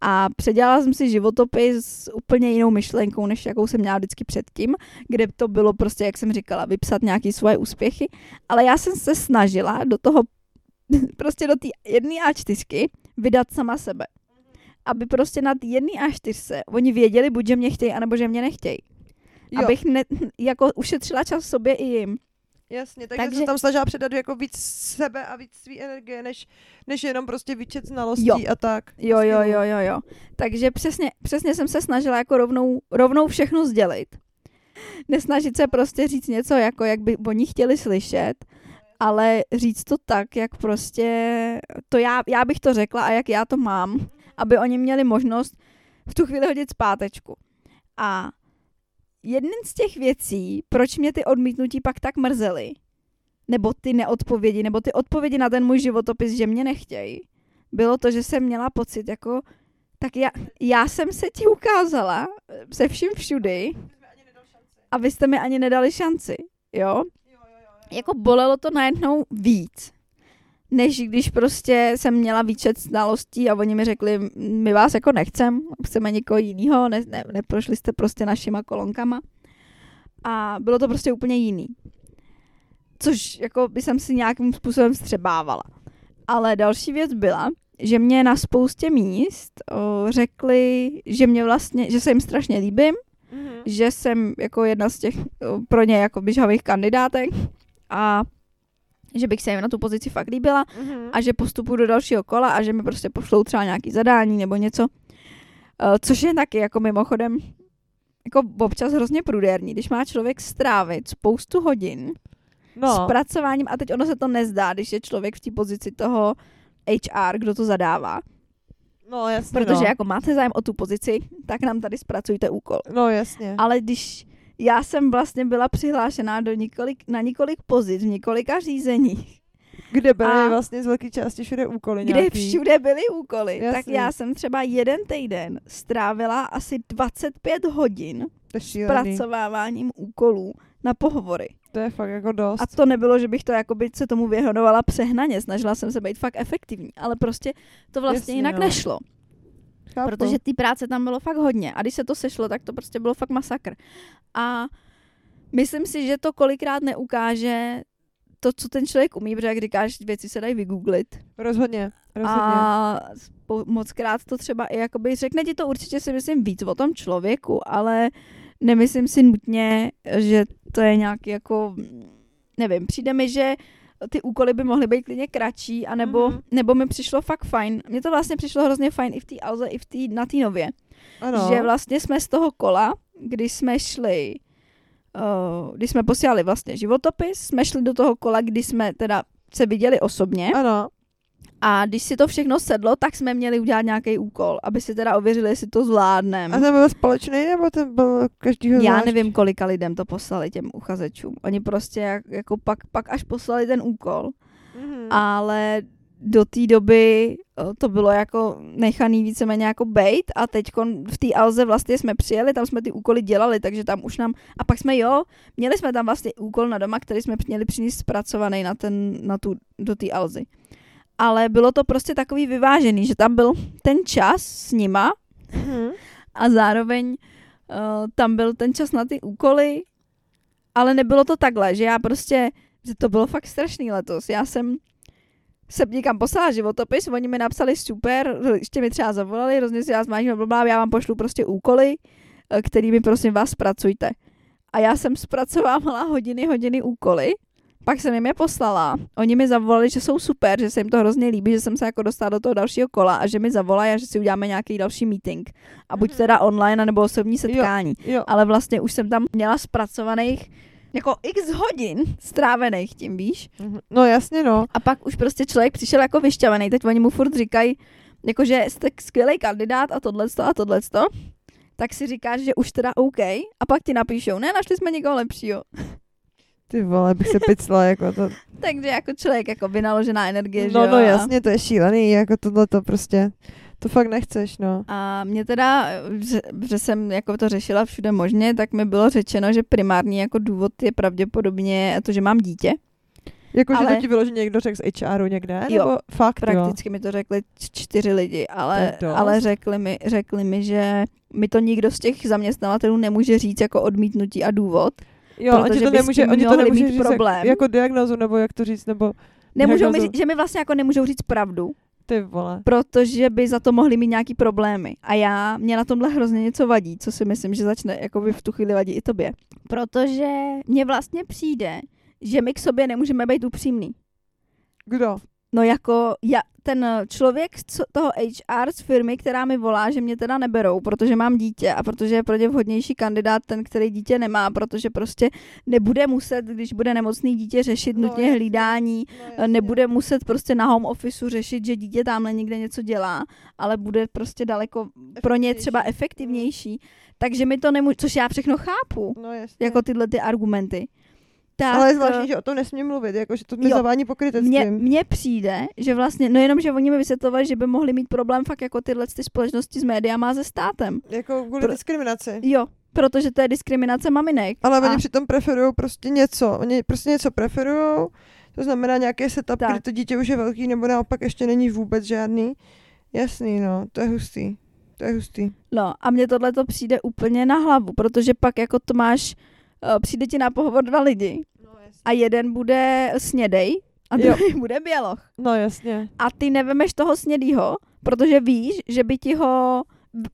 A předělala jsem si životopis s úplně jinou myšlenkou, než jakou jsem měla vždycky předtím, kde to bylo prostě, jak jsem říkala, vypsat nějaké svoje úspěchy. Ale já jsem se snažila do toho, prostě do té jedné A4 vydat sama sebe. Aby prostě na té jedné A4 oni věděli buď, že mě chtějí, anebo že mě nechtějí. Jo, Abych ne, jako ušetřila čas sobě i jim. jasně, takže, takže- se tam snažila předat jako víc sebe a víc svý energie, než, než jenom prostě výčet znalostí Jo. a tak. Jo, jo, jo, jo, jo. Takže přesně, přesně jsem se snažila jako rovnou, rovnou všechno sdělit. Nesnažit se prostě říct něco, jako jak by oni chtěli slyšet, ale říct to tak, jak prostě to já, já bych to řekla a jak já to mám, aby oni měli možnost v tu chvíli hodit zpátečku. A jeden z těch věcí, proč mě ty odmítnutí pak tak mrzely, nebo ty neodpovědi, nebo ty odpovědi na ten můj životopis, že mě nechtějí, bylo to, že jsem měla pocit, jako, tak já, já jsem se ti ukázala eh, se vším všudy a vy jste mi ani nedali šanci, jo? Jako bolelo to najednou víc, než když prostě jsem měla výčet znalostí a oni mi řekli, my vás jako nechcem, chceme někoho jiného, ne, ne, neprošli jste prostě našima kolonkama. A bylo to prostě úplně jiný. Což jako by jsem si nějakým způsobem střebávala. Ale další věc byla, že mě na spoustě míst o, řekli, že mě vlastně, že se jim strašně líbím, Mhm. že jsem jako jedna z těch o, pro ně jako běžavých kandidátek a že bych se jim na tu pozici fakt líbila Mhm. a že postupuju do dalšího kola a že mi prostě pošlou třeba nějaký zadání nebo něco. Eh, Což je taky jako mimochodem jako občas hrozně prudérní, když má člověk strávit spoustu hodin No, s pracováním a teď ono se to nezdá, když je člověk v té pozici toho HR, kdo to zadává. no jasně, Protože no. jako máte zájem o tu pozici, tak nám tady zpracujte úkol. No jasně. Ale když já jsem vlastně byla přihlášená do několik, na několik pozic v několika řízeních, Kde byly a- vlastně z velké části všude úkoly kde nějaký. všude byly úkoly, tak Jasně. já jsem třeba jeden týden strávila asi 25 hodin zpracováváním úkolů na pohovory. To je fakt jako dost. A to nebylo, že bych to jakoby se tomu věnovala přehnaně, snažila jsem se být fakt efektivní, ale prostě to vlastně Jasně, jinak no. nešlo, Chápu. protože té práce tam bylo fakt hodně a když se to sešlo, tak to prostě bylo fakt masakr. A myslím si, že to kolikrát neukáže to, co ten člověk umí, protože jak říkáš, věci se dají vygooglit. Rozhodně, rozhodně. A moc krát to třeba i jakoby, řekne ti to určitě si myslím víc o tom člověku, ale nemyslím si nutně, že to je nějaký jako, nevím, přijde mi, že ty úkoly by mohly být klidně kratší, anebo, Mhm. mm-hmm. nebo mi přišlo fakt fajn. Mně to vlastně přišlo hrozně fajn i v té Alze, i v tý, na té nově. ano. Že vlastně jsme z toho kola, kdy jsme šli, uh, když jsme posílali vlastně životopis, jsme šli do toho kola, kdy jsme teda se viděli osobně. Ano. A když si to všechno sedlo, tak jsme měli udělat nějaký úkol, aby si teda ověřili, jestli to zvládneme. A ten byl společný, nebo ten byl každýho Já zvlášť? nevím, kolika lidem to poslali těm uchazečům. Oni prostě jak, jako pak, pak až poslali ten úkol, Mhm. ale do té doby o, to bylo jako nechaný víceméně jako bait a teď v té Alze vlastně jsme přijeli, tam jsme ty úkoly dělali, takže tam už nám, a pak jsme jo, měli jsme tam vlastně úkol na doma, který jsme měli přinést zpracovaný na, ten, na tu, do té Alzy. Ale bylo to prostě takový vyvážený, že tam byl ten čas s nima Mhm. a zároveň uh, tam byl ten čas na ty úkoly, ale nebylo to takhle, že já prostě, že to bylo fakt strašný letos. Já jsem se někam poslala životopis, oni mi napsali super, ještě mi třeba zavolali, hrozně si já zmážím, blblá, já vám pošlu prostě úkoly, eh, který mi prosím vás zpracujte. A já jsem zpracovávala hodiny, hodiny úkoly, pak jsem jim je poslala. Oni mi zavolali, že jsou super, že se jim to hrozně líbí, že jsem se jako dostala do toho dalšího kola a že mi zavolají a že si uděláme nějaký další meeting. A buď Mhm. teda online, nebo osobní setkání. Jo, Ale vlastně už jsem tam měla zpracovaných jako x hodin strávených tím, víš? Mhm. no jasně no. A pak už prostě člověk přišel jako vyšťavený. Teď oni mu furt říkají, jako že jste skvělý kandidát a tohleto a tohleto. Tak si říkáš, že už teda OK. A pak ti napíšou, ne, našli jsme někoho lepšího. Ty vole, bych se picla, jako to. Takže jako člověk jako vynaložená energie, že No, jo? no jasně, to je šílený, jako tohle to prostě, to fakt nechceš, no. A mě teda, že, že jsem jako to řešila všude možně, tak mi bylo řečeno, že primární jako důvod je pravděpodobně to, že mám dítě. Jako, že Ale- to ti vyloženě někdo řekl z HRu někde, Jo, nebo fakt, jo. Prakticky mi to řekli čtyři lidi, ale, ale řekli, mi, řekli mi, že mi to nikdo z těch zaměstnavatelů nemůže říct jako odmítnutí a důvod. Jo, protože to by s nemůže, oni to nemůže mít říct jak, problém. jako diagnozu, nebo jak to říct, nebo Nemůžou mi, Diagnozu. říct, že mi vlastně jako nemůžou říct pravdu, ty vole. protože by za to mohli mít nějaký problémy. A já, mě na tomhle hrozně něco vadí, co si myslím, že začne jako by v tu chvíli vadí i tobě. Protože mně vlastně přijde, že my k sobě nemůžeme být upřímný. Kdo? No jako já, ten člověk z co- toho HR z firmy, která mi volá, že mě teda neberou, protože mám dítě a protože je pro ně vhodnější kandidát ten, který dítě nemá, protože prostě nebude muset, když bude nemocný dítě, řešit No, nutně hlídání, No, nebude muset prostě na home officeu řešit, že dítě tamhle někde něco dělá, ale bude prostě daleko pro ně třeba efektivnější. Takže mi to nemůže, což já všechno chápu, No jasně. jako tyhle ty argumenty. Tak, Ale eh, zvláštní, že o tom nesmím mluvit, jako, že to mi zavání mně, pokrytectvím. mně přijde, že vlastně, no jenom, že oni mi vysvětlovali, že by mohli mít problém fakt jako tyhle ty společnosti s médiama a se státem. Jako kvůli Pro- diskriminaci. Jo, protože to je diskriminace maminek. Ale a, oni přitom preferují prostě něco. Oni prostě něco preferují, to znamená nějaký setup, Tak. kdy to dítě už je velký, nebo naopak ještě není vůbec žádný. Jasný, no, to je hustý. To je hustý. No a mně tohle to přijde úplně na hlavu, protože pak jako to máš, uh, přijde ti na pohovor dva lidi a jeden bude snědej a Jo. druhý bude běloch. No jasně. A ty nevemeš toho snědýho, protože víš, že by ti ho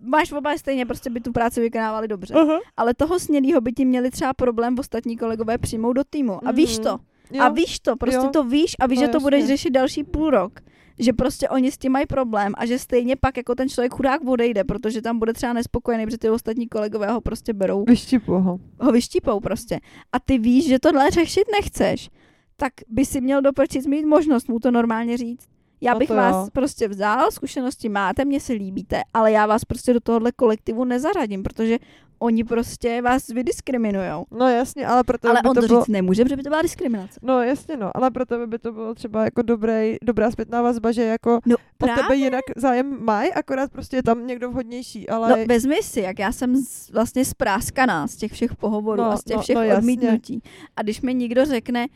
máš oba stejně, prostě by tu práci vykonávali dobře. Uh-huh. Ale toho snědýho by ti měli třeba problém ostatní kolegové přijmout do týmu. A víš to. Jo. A víš to, prostě Jo. to víš a víš, No, že to budeš jasně. řešit další půl rok. Že prostě oni s tím mají problém a že stejně pak jako ten člověk chudák odejde, protože tam bude třeba nespokojený, protože ty ostatní kolegové ho prostě berou, Vyštipu ho. ho vyštípou prostě. A ty víš, že tohle řešit nechceš, tak by si měl doprčit mít možnost mu to normálně říct. Já No bych to vás jo. prostě vzal, zkušenosti máte, mně se líbíte, ale já vás prostě do tohohle kolektivu nezařadím, protože oni prostě vás vydiskriminují. No jasně, ale proto Ale by on to to bylo... říct nemůže, protože by to byla diskriminace. No jasně, no, ale pro tebe by to bylo třeba jako dobrý, dobrá zpětná vazba, že jako No o právě. tebe jinak zájem mají, akorát prostě je tam někdo vhodnější, ale... No vezmi si, jak já jsem z, vlastně spráskaná z těch všech pohovorů No, a z těch no, všech no, jasně. odmítnutí. A když mi někdo řekne,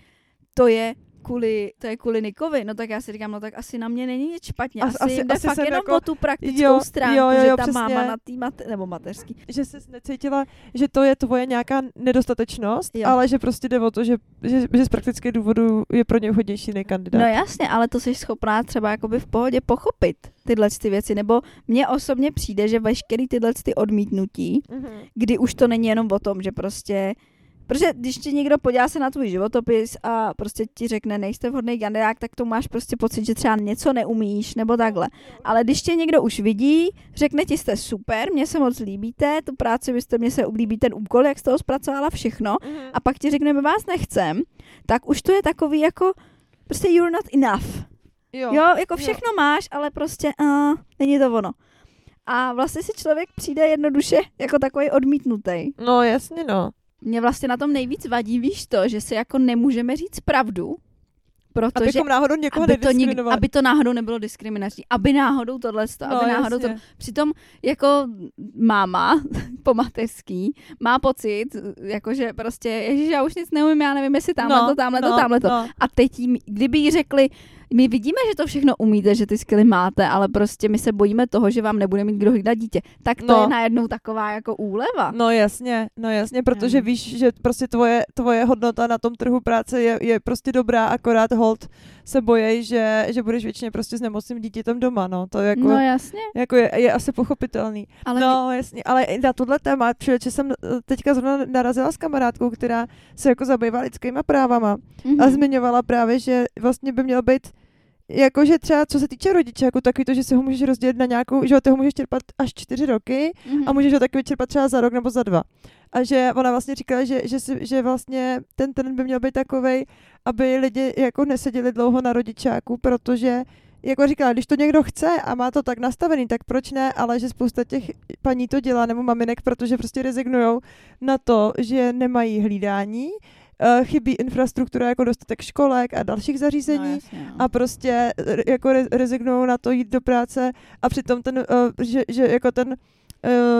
to je kvůli, to je kvůli Nikovi, no tak já si říkám, no tak asi na mě není nic špatně. As- Asi, asi- jde asi fakt jenom jako- o tu praktickou Jo, stránku, jo, jo, že jo, ta přesně. máma na tý mate, nebo mateřský. že jsi necítila, že to je tvoje nějaká nedostatečnost, Jo. ale že prostě jde o to, že, že, že z praktických důvodů je pro ně vhodnější jiný kandidát. No jasně, ale to jsi schopná třeba jakoby v pohodě pochopit tyhle ty věci, nebo mně osobně přijde, že veškerý tyhle ty odmítnutí, Mhm. kdy už to není jenom o tom, že prostě Protože když ti někdo podívá se na tvůj životopis a prostě ti řekne, nejste vhodný kandidát, tak to máš prostě pocit, že třeba něco neumíš nebo takhle. Ale když tě někdo už vidí, řekne ti, jste super, mně se moc líbíte, tu práci byste, mně se líbí ten úkol, jak jste ho zpracovala všechno, Mhm. a pak ti řekne, my vás nechcem, tak už to je takový jako, prostě you're not enough. jo. Jo, jako všechno máš, ale prostě uh, není to ono. A vlastně si člověk přijde jednoduše jako takový odmítnutý. No jasně no. Mě vlastně na tom nejvíc vadí, víš to, že si jako nemůžeme říct pravdu, protože Abychom náhodou někoho aby to, nik, aby to náhodou nebylo diskriminační, aby náhodou tohle, no, aby náhodou to, jasně. Přitom jako máma po mateřský má pocit, jako že prostě, ježiš, já už nic neumím, já nevím, jestli tamhle to, tamhle to, tamhle to. No. A teď, jí, kdyby jí řekli, my vidíme, že to všechno umíte, že ty skily máte, ale prostě my se bojíme toho, že vám nebude mít kdo hlídat dítě. Tak to No. je najednou taková jako úleva. No jasně, no jasně, protože Jo. víš, že prostě tvoje, tvoje hodnota na tom trhu práce je, je prostě dobrá, akorát hold se bojí, že, že budeš většině prostě s nemocným dítětem doma, no, to jako, No jasně. jako je, je asi pochopitelný. Ale no jasně, ale i na tohle téma, člověče jsem eh, teďka zrovna narazila s kamarádkou, která se jako zabývá lidskýma právama mhm. a zmiňovala právě, že vlastně by měl být jakože třeba co se týče rodiče, jako takový to, že si ho můžeš rozdělit na nějakou, že ho můžeš čerpat až čtyři roky Mhm. a můžeš ho taky vyčerpat třeba za rok nebo za dva. A že ona vlastně říkala, že, že, si, že vlastně ten trend by měl být takovej, aby lidi jako neseděli dlouho na rodičáku, protože jako říkala, když to někdo chce a má to tak nastavený, tak proč ne, ale že spousta těch paní to dělá, nebo maminek, protože prostě rezignujou na to, že nemají hlídání, chybí infrastruktura jako dostatek školek a dalších zařízení No, jasně, no. a prostě r- jako re- rezignují na to jít do práce a přitom ten, uh, že, že jako ten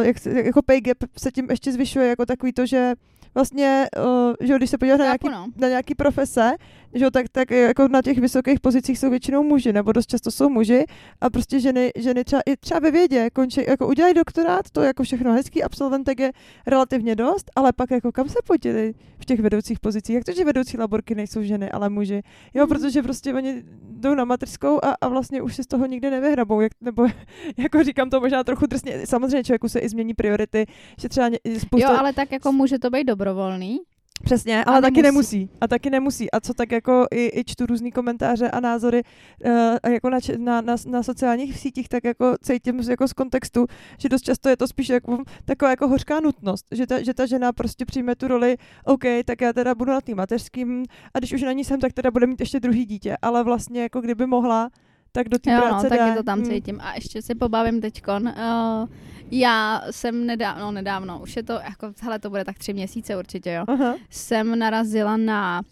jak, jako pay gap se tím ještě zvyšuje jako takový to, že vlastně, uh, že když se podíváš na nějaký, no. na nějaký profese, že jo, tak, tak jako na těch vysokých pozicích jsou většinou muži, nebo dost často jsou muži a prostě ženy, ženy třeba i třeba ve vědě končí, jako udělají doktorát, to jako všechno hezký, absolventek je relativně dost, ale pak jako kam se poděli v těch vedoucích pozicích, jak to, že vedoucí laborky nejsou ženy, ale muži, jo, Mhm. protože prostě oni jdou na mateřskou a, a vlastně už si z toho nikdy nevyhrabou, jak, nebo jako říkám to možná trochu drsně, samozřejmě člověku se i změní priority, že třeba spousta... Jo, ale tak jako může to být dobrovolný. Přesně, Ale ale taky nemusí. nemusí. A taky nemusí. A co tak jako i, i čtu různý komentáře a názory uh, jako na, na, na, na, sociálních sítích, tak jako cítím z- jako z kontextu, že dost často je to spíš jako taková jako hořká nutnost, že ta, že ta žena prostě přijme tu roli, OK, tak já teda budu na tým mateřským a když už na ní jsem, tak teda bude mít ještě druhý dítě, ale vlastně jako kdyby mohla, tak do té no, práce taky jde. to tam Mm. cítím. A ještě se pobavím teďkon. Uh, já jsem nedávno, no nedávno, už je to, jako, hele, to bude tak tři měsíce určitě, jo. Aha. Jsem narazila na,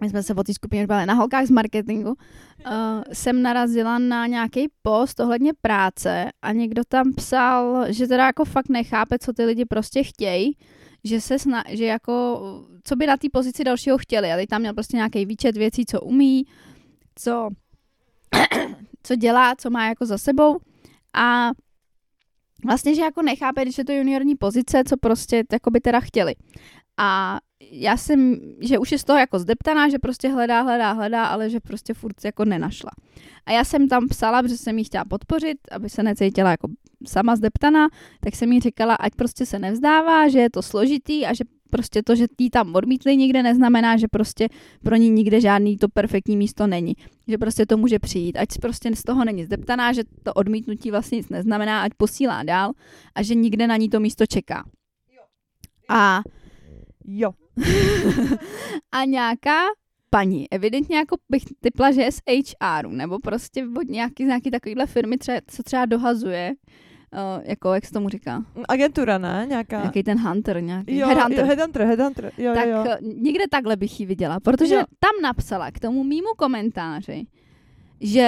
my jsme se o té skupině bavili, na holkách z marketingu, uh, jsem narazila na nějaký post ohledně práce a někdo tam psal, že teda jako fakt nechápe, co ty lidi prostě chtějí, že se sna- že jako, co by na té pozici dalšího chtěli. A teď tam měl prostě nějaký výčet věcí, co umí, co, co dělá, co má jako za sebou a vlastně, že jako nechápe, když je to juniorní pozice, co prostě jako by teda chtěli. A já jsem, že už je z toho jako zdeptaná, že prostě hledá, hledá, hledá, ale že prostě furt jako nenašla. A já jsem tam psala, protože jsem jí chtěla podpořit, aby se necítila jako sama zdeptaná, tak jsem jí říkala, ať prostě se nevzdává, že je to složitý a že prostě to, že jí tam odmítli nikde, neznamená, že prostě pro ní nikde žádný to perfektní místo není. Že prostě to může přijít. Ať prostě z toho není zdeptaná, že to odmítnutí vlastně nic neznamená, ať posílá dál a že nikde na ní to místo čeká. A, Jo. a nějaká paní, evidentně jako bych typla, že je z HR, nebo prostě od nějaký, z nějaký takovýhle firmy, třeba, co třeba dohazuje, uh, jako, jak se tomu říká, Agentura, ne? Nějaká. nějaký ten hunter, nějaký Jo, headhunter. jo, headhunter, headhunter. Jo, tak jo, eh, někde takhle bych ji viděla, protože Jo. tam napsala k tomu mýmu komentáři, že,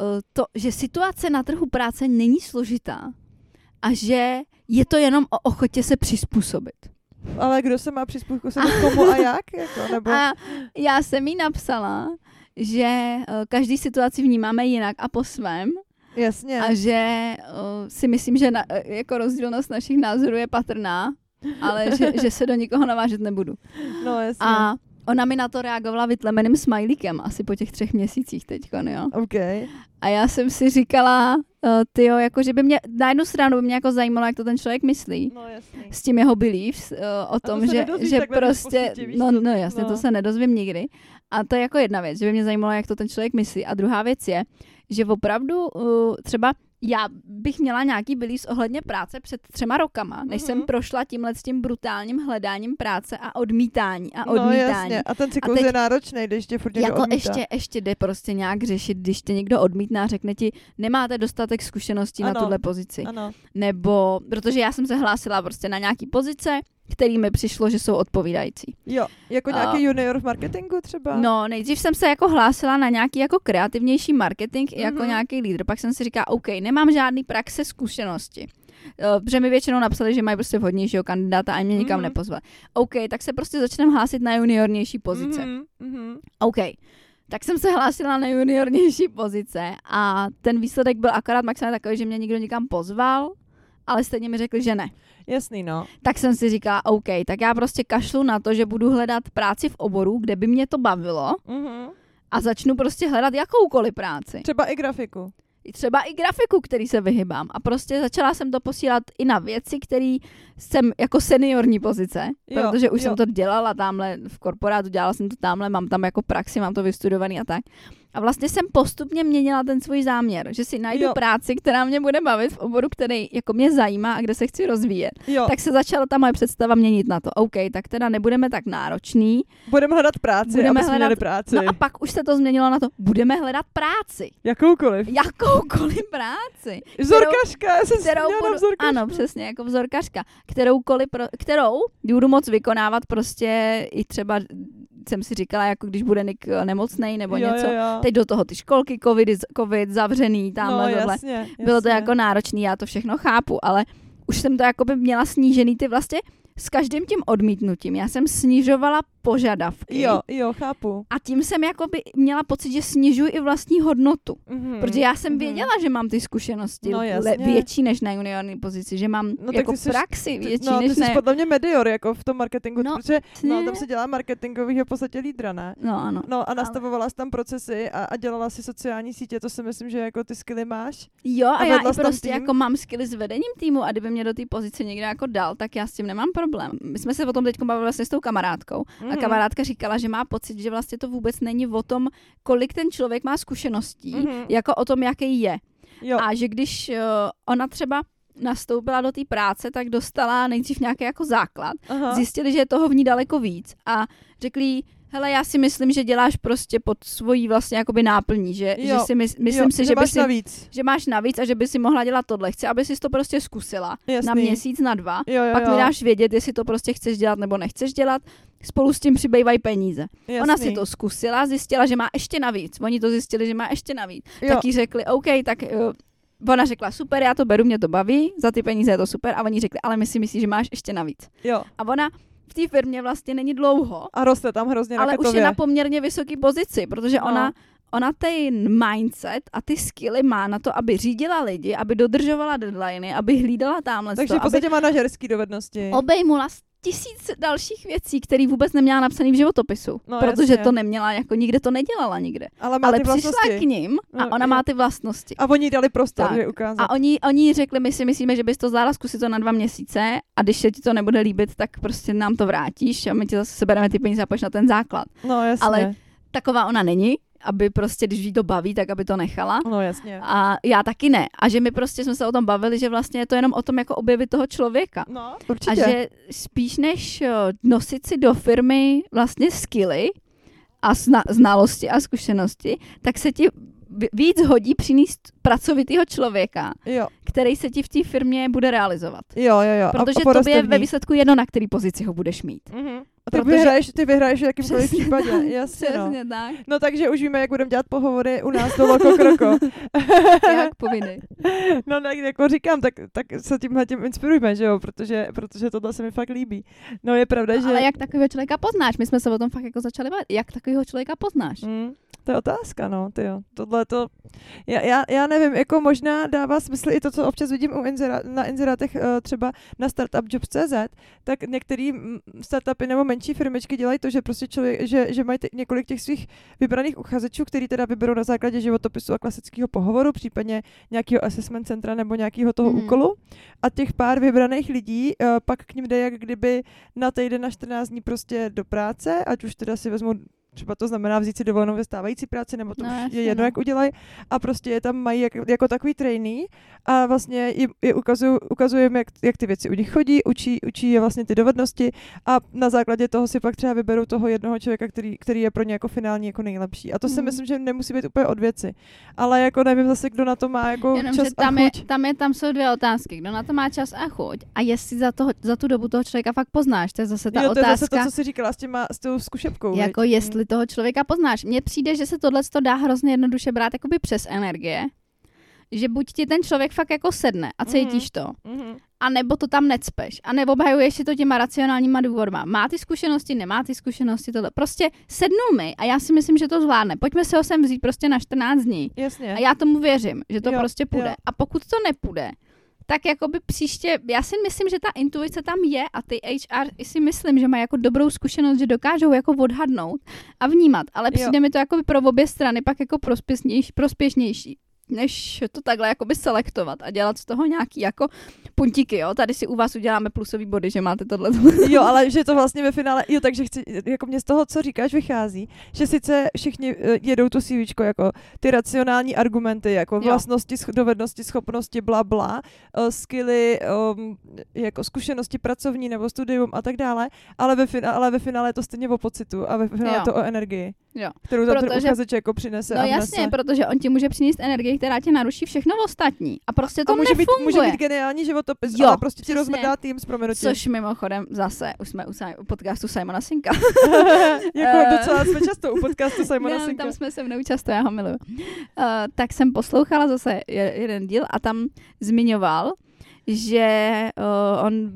eh, to, že situace na trhu práce není složitá a že je to jenom o ochotě se přizpůsobit. Ale kdo se má přizpůsobit komu a jak? Jako, nebo... A já jsem jí napsala, že eh, každý situaci vnímáme jinak a po svém Jasně. a že uh, si myslím, že na, eh, jako rozdílnost našich názorů je patrná, ale že, že se do nikoho navážet nebudu. No jasně. A ona mi na to reagovala vytlemeným smajlíkem asi po těch třech měsících teďkon, jo. OK. A já jsem si říkala, uh, tyjo, jako že by mě, na jednu stranu by mě jako zajímalo, jak to ten člověk myslí, No jasně. s tím jeho beliefs uh, o to tom, se že, nedozvíš že takhle prostě, no, no jasně, No. to se nedozvím nikdy. A to je jako jedna věc, že by mě zajímalo, jak to ten člověk myslí. A druhá věc je, že opravdu uh, třeba já bych měla nějaký beliefs ohledně práce před třema rokama, než jsem Mhm. prošla tímhle s tím brutálním hledáním práce a odmítání a No odmítání. jasně. A ten cyklus teď- je náročný, když tě furt někdo Jako odmítá. ještě, ještě jde prostě nějak řešit, když tě někdo odmítná, řekne ti, nemáte dostatek zkušeností na Ano. tuhle pozici. Ano. Nebo, protože já jsem se hlásila prostě na nějaký pozice který mi přišlo, že jsou odpovídající. Jo, jako nějaký junior v marketingu třeba? No, nejdřív jsem se jako hlásila na nějaký jako kreativnější marketing mm-hmm. jako Mhm. nějaký lídr. Pak jsem si říkala, OK, nemám žádný praxe, zkušenosti. Eh, Protože mi většinou napsali, že mají prostě vhodnějšího kandidáta a mě nikam Mhm. nepozvali. OK, tak se prostě začneme hlásit na juniornější pozice. Mhm, mhm. OK. Tak jsem se hlásila na juniornější pozice a ten výsledek byl akorát maximálně takový, že mě nikdo nikam pozval, ale stejně mi řekli, že ne. Jasný, no. Tak jsem si říkala, OK, tak já prostě kašlu na to, že budu hledat práci v oboru, kde by mě to bavilo Mhm. a začnu prostě hledat jakoukoliv práci. Třeba i grafiku. I Třeba i grafiku, který se vyhybám. A prostě začala jsem to posílat i na věci, které jsem jako seniorní pozice, Jo, protože už jo. jsem to dělala tamhle v korporátu, dělala jsem to tamhle, mám tam jako praxi, mám to vystudovaný a tak. A vlastně jsem postupně měnila ten svůj záměr, že si najdu Jo. práci, která mě bude bavit v oboru, který jako mě zajímá a kde se chci rozvíjet. Jo, Tak se začala ta moje představa měnit na to. OK, tak teda nebudeme tak náročný. budeme hledat práci, Budeme hledat- měli práci. No a pak už se to změnilo na to, budeme hledat práci. Jakoukoliv. Jakoukoliv práci. Vzorkařka, já jsem kterou budu, vzorkařku. ano, přesně, jako vzorkařka, kteroukoliv, pro, kterou budu moc vykonávat prostě i třeba, jsem si říkala, jako když bude Nick eh, nemocnej nebo jo, něco. Jo, jo. Teď do toho ty školky, covid, covid zavřený, tamhle, no, jasně, jasně. Bylo to jako náročný, já to všechno chápu, ale už jsem to jakoby měla snížený ty vlastně s každým tím odmítnutím. Já jsem snižovala požadavky Jo, jo, chápu. a tím jsem jakoby měla pocit, že snižuji i vlastní hodnotu. Mhm, Protože já jsem mhm. věděla, že mám ty zkušenosti No, le- větší než na juniorní pozici, že mám No, jako ty jsi- praxi Ty- větší no, ty než jsi ne. podle mě medior jako v tom marketingu, No, protože no, tam se dělá marketingovýho v podstatě lídra, ne? No ano. No a nastavovala jsi tam procesy a, a dělala si sociální sítě, to si myslím, že jako ty skily máš. Jo, a, a já i jsi prostě tým? jako mám skilly s vedením týmu a kdyby mě do té pozice někdo jako dal, tak já s tím nemám problém. My jsme se o tom teď bavili vlastně s tou kamarádkou a Mhm. kamarádka říkala, že má pocit, že vlastně to vůbec není o tom, kolik ten člověk má zkušeností, Mhm. jako o tom, jaký je. Jo, A že když uh, ona třeba nastoupila do té práce, tak dostala nejdřív nějaký jako základ. aha. Zjistili, že je toho v ní daleko víc a řekli hele, já si myslím, že děláš prostě pod svojí vlastně jakoby náplní, že, že Jo, si mys, myslím jo, si, že, by máš si, navíc. že máš navíc a že by si mohla dělat tohle. Chci, aby si to prostě zkusila Jasný. na měsíc, na dva. Jo, jo, Pak jo. mi dáš vědět, jestli to prostě chceš dělat nebo nechceš dělat. Spolu s tím přibývají peníze. Jasný. Ona si to zkusila, zjistila, že má ještě navíc. Oni to zjistili, že má ještě navíc. Jo. Tak jí řekli, OK, tak uh, ona řekla, super, já to beru, mě to baví, za ty peníze je to super. A oni řekli, ale my si myslí, že máš ještě navíc. Jo. A ona v té firmě vlastně není dlouho, A roste tam hrozně ale už je na poměrně vysoké pozici, protože No. ona, ona ten mindset a ty skilly má na to, aby řídila lidi, aby dodržovala deadliny, aby hlídala tamhle Takže to, v aby podstatě manažerský dovednosti. obejmula tisíc dalších věcí, které vůbec neměla napsaný v životopisu, No, protože jasně. to neměla, jako nikde to nedělala nikde. ale má Ale ty přišla vlastnosti. k ním a No, ona jo. má ty vlastnosti. A oni dali prostor, Tak. že ukázat. A oni, oni řekli, my si myslíme, že bys to zvládla zkusit to na dva měsíce a když se ti to nebude líbit, tak prostě nám to vrátíš a my ti zase sebereme ty peníze a půjdeš na ten základ. No jasně. Ale- Taková ona není, aby prostě, když jí to baví, tak aby to nechala. No jasně. A já taky ne. A že my prostě jsme se o tom bavili, že vlastně je to jenom o tom jako objevit toho člověka. No, A určitě. že spíš než eh, nosit si do firmy vlastně skilly a zna- znalosti a zkušenosti, tak se ti víc hodí přinést pracovitého člověka, Jo, který se ti v té firmě bude realizovat. jo, jo. jo. Protože a, a tobě je ve výsledku jedno, na který pozici ho budeš mít. Mhm. A ty Protože- vyhraješ, ty vyhraješ v jakýmkoliv Přesně případě. tak, Jasně, no. Tak. No takže už víme, jak budeme dělat pohovory u nás do Loko Kroko. Jak povinný. no tak jako říkám, tak, tak se tímhle tím inspirujme, že jo, protože, protože tohle se mi fakt líbí. No je pravda, že... Ale jak takového člověka poznáš? My jsme se o tom fakt jako začali bavit. Jak takového člověka poznáš? Mm, to je otázka, no, ty jo. Tohle to, já, já, já nevím, jako možná dává smysl i to, co občas vidím u inzera, na inzerátech uh, třeba na startupjobs.cz, tak některý mm, startupy nebo menší firmičky dělají to, že prostě člověk, že, že mají ty, několik těch svých vybraných uchazečů, který teda vyberou na základě životopisu a klasického pohovoru, případně nějakého assessment centra nebo nějakého toho Mhm. úkolu. A těch pár vybraných lidí uh, pak k ním jde jak kdyby na týden na 14 dní prostě do práce, ať už teda si vezmu třeba to znamená vzít si dovolenou ve stávající práci, nebo to No, už je jedno, no. jak udělají. A prostě je tam mají jak, jako takový trainee a vlastně je, je ukazuju, ukazujeme, jak, jak ty věci u nich chodí, učí, učí je vlastně ty dovednosti a na základě toho si pak třeba vyberou toho jednoho člověka, který, který je pro ně jako finální jako nejlepší. A to si Mhm. myslím, že nemusí být úplně od věci. Ale jako nevím zase, kdo na to má jako Jenom, čas že tam, a je, chuť. tam, je, tam jsou dvě otázky. Kdo na to má čas a chuť? A jestli za, toho, za tu dobu toho člověka fakt poznáš. To je zase ta jo, to je otázka. zase to, co jsi říkala s, těma, s tou zkušebkou. Jako viď? jestli toho člověka poznáš. Mně přijde, že se tohle dá hrozně jednoduše brát jakoby přes energie. Že buď ti ten člověk fakt jako sedne a cítíš to, Mhm. a nebo to tam necpeš, a nebo obhajuješ si to těma racionálníma důvodama. Má ty zkušenosti, nemá ty zkušenosti, tohle. Prostě sednul mi a já si myslím, že to zvládne. Pojďme se ho sem vzít prostě na 14 dní. Jasně. A já tomu věřím, že to Jo, prostě půjde. jo. A pokud to nepůjde, tak jakoby příště, já si myslím, že ta intuice tam je a ty HR i si myslím, že mají jako dobrou zkušenost, že dokážou jako odhadnout a vnímat, ale přijde Jo. mi to jako pro obě strany pak jako prospěšnější, prospěšnější než to takhle jakoby selektovat a dělat z toho nějaký jako puntíky, jo. Tady si u vás uděláme plusový body, že máte tohle. Jo, ale že to vlastně ve finále, jo, takže chci, jako mě z toho, co říkáš, vychází, že sice všichni eh, jedou to CVčko jako ty racionální argumenty, jako Jo. vlastnosti, sch- dovednosti, schopnosti, bla, bla, uh, skilly, um, jako zkušenosti pracovní nebo studium a tak dále, ale ve, finále, ale ve finále je to stejně o pocitu a ve finále Jo. je to o energii, Jo. kterou tam ten Protože- uchazeč jako přinese No a jasně, protože on ti může přinést energii, která tě naruší všechno ostatní. A prostě to a může být, nefunguje. může být geniální životopis, Jo, ale prostě ti rozmrdá tým s proměnutím. Což mimochodem zase, už jsme u, u podcastu Simona Sinka. jako Eh. docela jsme často u podcastu Simona Ne, Sinka. tam jsme se mnou často, já ho miluju. Uh, tak jsem poslouchala zase je- jeden díl a tam zmiňoval, že uh, on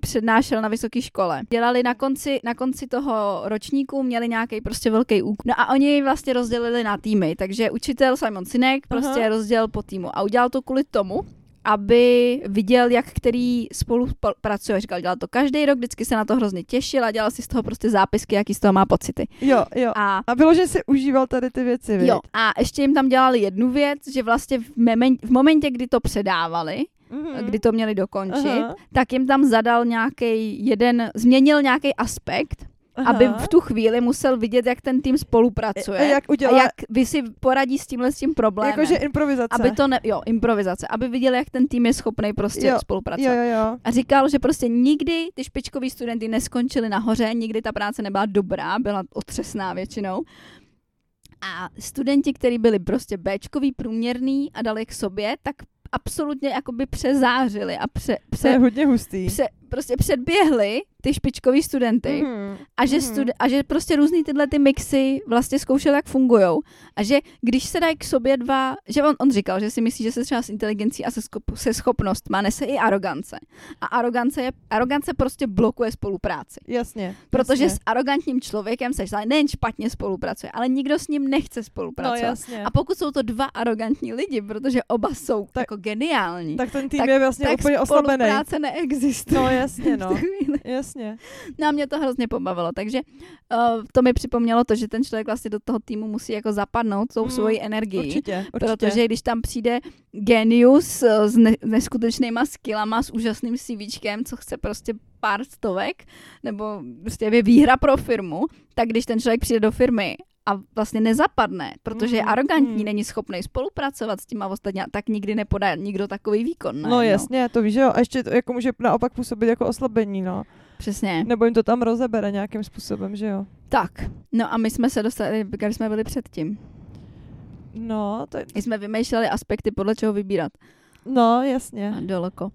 přednášel na vysoké škole. Dělali na konci, na konci toho ročníku, měli nějaký prostě velký úkol. No a oni vlastně rozdělili na týmy, takže učitel Simon Sinek prostě Aha. rozdělil po týmu a udělal to kvůli tomu, aby viděl, jak který spolu spo- pracuje. Říkal, dělal to každý rok, vždycky se na to hrozně těšil a dělal si z toho prostě zápisky, jaký z toho má pocity. Jo, jo. A A bylo, že si užíval tady ty věci, viď? Jo, a ještě jim tam dělali jednu věc, že vlastně v, memen, v momentě, kdy to předávali, Mhm. kdy to měli dokončit, Aha. tak jim tam zadal nějaký jeden, změnil nějaký aspekt, Aha. aby v tu chvíli musel vidět, jak ten tým spolupracuje. A jak udělá, a jak vy si poradí s tímhle s tím problémem. jakože improvizace. aby to ne, jo, improvizace, aby viděl, jak ten tým je schopný prostě Jo, spolupracovat. Jo, jo, jo. A říkal, že prostě nikdy ty špičkoví studenty neskončili nahoře, nikdy ta práce nebyla dobrá, byla otřesná většinou. A studenti, kteří byli prostě Bčkový, průměrný a dali k sobě, tak absolutně jakoby přezářili a pře, To je pře, hodně hustý. pře, prostě předběhli ty špičkový studenty. Mhm. A že, Mhm. studi- a že prostě různý tyhle ty mixy vlastně zkoušel, jak fungujou. A že když se dají k sobě dva, že on, on říkal, že si myslí, že se třeba s inteligencí a se, skop- se schopnostma nese i arogance. A arogance, je, arogance prostě blokuje spolupráci. Jasně. Protože jasně. s arrogantním člověkem ale nejen špatně spolupracuje, ale nikdo s ním nechce No spolupracovat. jasně. a pokud jsou to dva arrogantní lidi, protože oba jsou Tak- tak, jako geniální, tak ten tým tak- je vlastně tak úplně oslabený. spolupráce neexistuje. No jasně, no. Jasně. No a mě to hrozně pobavilo, takže uh, to mi připomnělo to, že ten člověk vlastně do toho týmu musí jako zapadnout tou Mm, svojí energií. Určitě, určitě. Protože když tam přijde genius eh, s ne- neskutečnýma skillama, s úžasným CVčkem, co chce prostě pár stovek, nebo prostě je výhra pro firmu, tak když ten člověk přijde do firmy a vlastně nezapadne, protože je Mm, arrogantní, mm. není schopný spolupracovat s těma ostatní, tak nikdy nepodá nikdo takový výkon. No najednou. jasně, to víš, jo. A ještě to jako může naopak působit jako oslabení, no. Přesně. Nebo jim to tam rozebere nějakým způsobem, že jo. Tak, no a my jsme se dostali, kde jsme byli předtím. No, to je, My jsme vymýšleli aspekty, podle čeho vybírat. no jasně. A Daleko.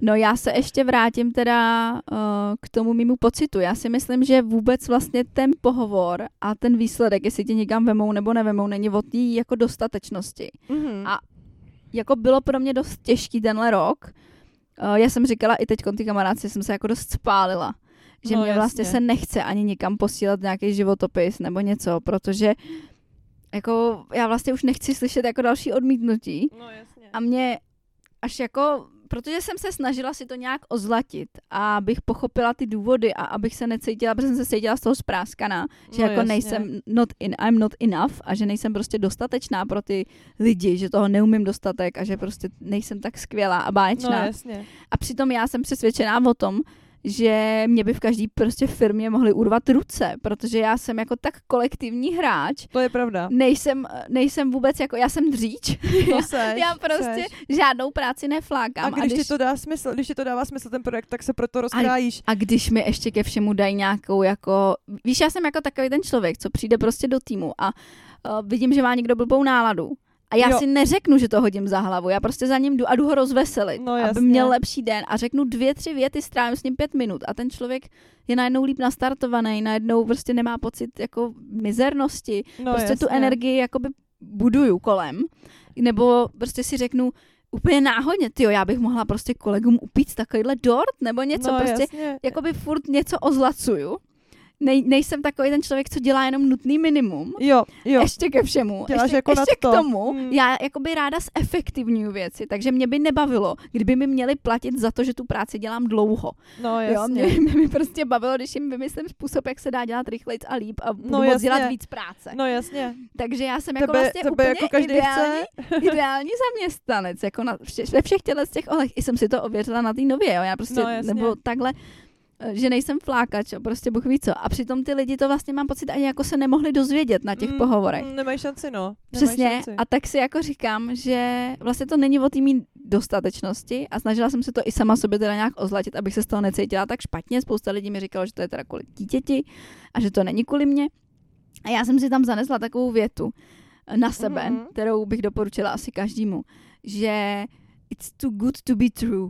No já se ještě vrátím teda uh, k tomu mýmu pocitu. Já si myslím, že vůbec vlastně ten pohovor a ten výsledek, jestli tě někam vemou nebo nevemou, není od té jako dostatečnosti. Mhm. A jako bylo pro mě dost těžký tenhle rok. Uh, já jsem říkala i teď ty kamarádci, jsem se jako dost spálila. Že No, mě vlastně jasně. se nechce ani nikam posílat nějaký životopis nebo něco, protože jako já vlastně už nechci slyšet jako další odmítnutí. No jasně. A mě až jako, protože jsem se snažila si to nějak ozlatit a abych pochopila ty důvody a abych se necítila, protože jsem se cítila z toho zpráskaná, že No, jako jasně. nejsem not in, I'm not enough a že nejsem prostě dostatečná pro ty lidi, že toho neumím dostatek a že prostě nejsem tak skvělá a No báječná. jasně. a přitom já jsem přesvědčená o tom, že mě by v každý prostě firmě mohli urvat ruce, protože já jsem jako tak kolektivní hráč. To je pravda. Nejsem, nejsem vůbec jako, já jsem dříč. To seš, já prostě seš. žádnou práci neflákám. A když, ti to dá smysl, když ti to dává smysl ten projekt, tak se proto rozkrájíš. a když mi ještě ke všemu dají nějakou jako, víš, já jsem jako takový ten člověk, co přijde prostě do týmu a uh, vidím, že má někdo blbou náladu. A já Jo. si neřeknu, že to hodím za hlavu. Já prostě za ním jdu a jdu ho rozveselit, No, aby měl lepší den. A řeknu dvě, tři věty, strávím s ním pět minut. A ten člověk je najednou líp nastartovaný, najednou prostě nemá pocit jako mizernosti. No, prostě tu jasně. energii jakoby buduju kolem. Nebo prostě si řeknu, úplně náhodně, ty já bych mohla prostě kolegům upít takovýhle dort, nebo něco no, prostě jasně. jakoby furt něco ozlacuju. Nej, nejsem takový ten člověk, co dělá jenom nutný minimum. Jo, jo. Ještě ke všemu. Děláš ještě, jako ještě k to. tomu, Hmm. já jakoby ráda zefektivňuju věci, takže mě by nebavilo, kdyby mi měli platit za to, že tu práci dělám dlouho. No, Jo, jasně. mě, mě by prostě bavilo, když jim vymyslím způsob, jak se dá dělat rychlejc a líp a budu No, moc dělat víc práce. No jasně. Takže já jsem jako Tebe, vlastně tebe úplně jako každý ideální, chce. ideální zaměstnanec, jako na, vše, ve všech těchto z těch ohlech. I jsem si to ověřila na té nově, jo. Já prostě, No, jasně. nebo takhle, že nejsem flákač, prostě Bůh ví co. A přitom ty lidi to vlastně mám pocit ani jako se nemohli dozvědět na těch Mm, pohovorech. mm, Nemají šanci, no. Nemají Přesně. šanci. A tak si jako říkám, že vlastně to není o té mý dostatečnosti a snažila jsem se to i sama sobě teda nějak ozlatit, abych se z toho necítila tak špatně. Spousta lidí mi říkalo, že to je teda kvůli dítěti a že to není kvůli mě. A já jsem si tam zanesla takovou větu eh, na sebe, Mhm. kterou bych doporučila asi každému, že it's too good to be true.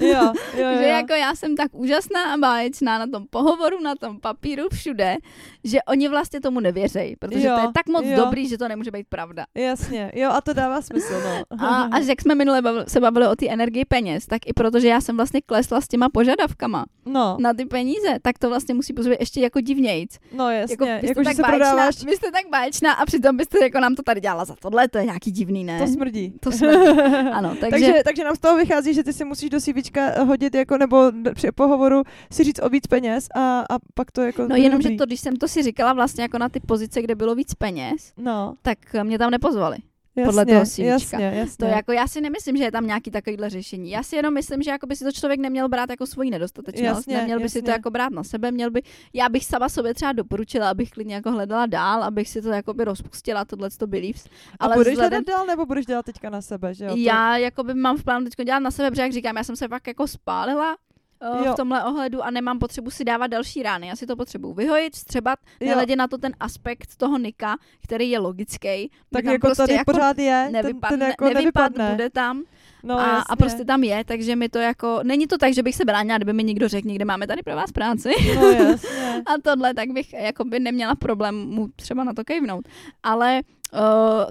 Jo, jo, jo. že jako já jsem tak úžasná a báječná na tom pohovoru, na tom papíru, všude, že oni vlastně tomu nevěřejí, protože Jo, to je tak moc jo. dobrý, že to nemůže být pravda. Jasně, jo, a to dává smysl, no. A, a jak jsme minule bavili, se bavili o té energii peněz, tak i protože já jsem vlastně klesla s těma požadavkama No, na ty peníze, tak to vlastně musí působit ještě jako divnějc. no jasně, Jako, vy jste jako že tak se báječná, prodáváš, vy jste tak báječná a přitom byste jako nám to tady dělala za tohle, to je nějaký divný, ne? to smrdí. To jsme, ano, takže, takže, takže nám z toho vychází, že ty si musíš do CVčka hodit jako, nebo při pohovoru si říct o víc peněz a, a pak to jako... no jenom, že to, když jsem to si říkala vlastně jako na ty pozice, kde bylo víc peněz, No, tak mě tam nepozvali. Jasně, podle toho CVčka. jasně, jasně. To jako já si nemyslím, že je tam nějaký takovýhle řešení. Já si jenom myslím, že jako by si to člověk neměl brát jako svoji nedostatečnost. Jasně, neměl by si to jako brát na sebe, měl by, já bych sama sobě třeba doporučila, abych klidně jako hledala dál, abych si to jako by rozpustila, tohle to beliefs. a Ale budeš vzhledem, hledat dál, nebo budeš dělat teďka na sebe, že jo? To- já jako by mám v plánu teď dělat na sebe, protože jak říkám, já jsem se fakt jako spálila eh, Jo. v tomhle ohledu a nemám potřebu si dávat další rány. Já si to potřebuji vyhojit, vstřebat, Jo. nehledě na to ten aspekt toho Nika, který je logický. tak tam jako prostě tady jako pořád je, ten, nevypadne, ten jako nevypad, nevypadne. bude tam No, a, jasně. a prostě tam je, takže mi to jako, není to tak, že bych se bránila, kdyby mi někdo řekl, někde máme tady pro vás práci No jasně. a tohle, tak bych jako by neměla problém mu třeba na to kejvnout. Ale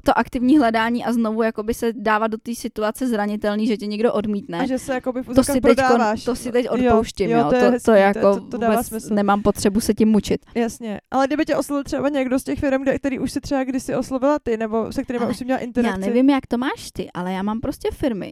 to aktivní hledání a znovu jakoby se dávat do té situace zranitelný, že tě někdo odmítne, A že se jakoby v to si, teď, to si teď Jo, odpouštím, jo, jo, to je to, hezký, to, to je- jako to- to vůbec smysl. nemám potřebu se tím mučit. Jasně, ale kdyby tě oslovil třeba někdo z těch firm, kde- který už si třeba kdysi oslovila ty, nebo se kterými už jsi měla interakci. Já nevím, jak to máš ty, ale já mám prostě firmy.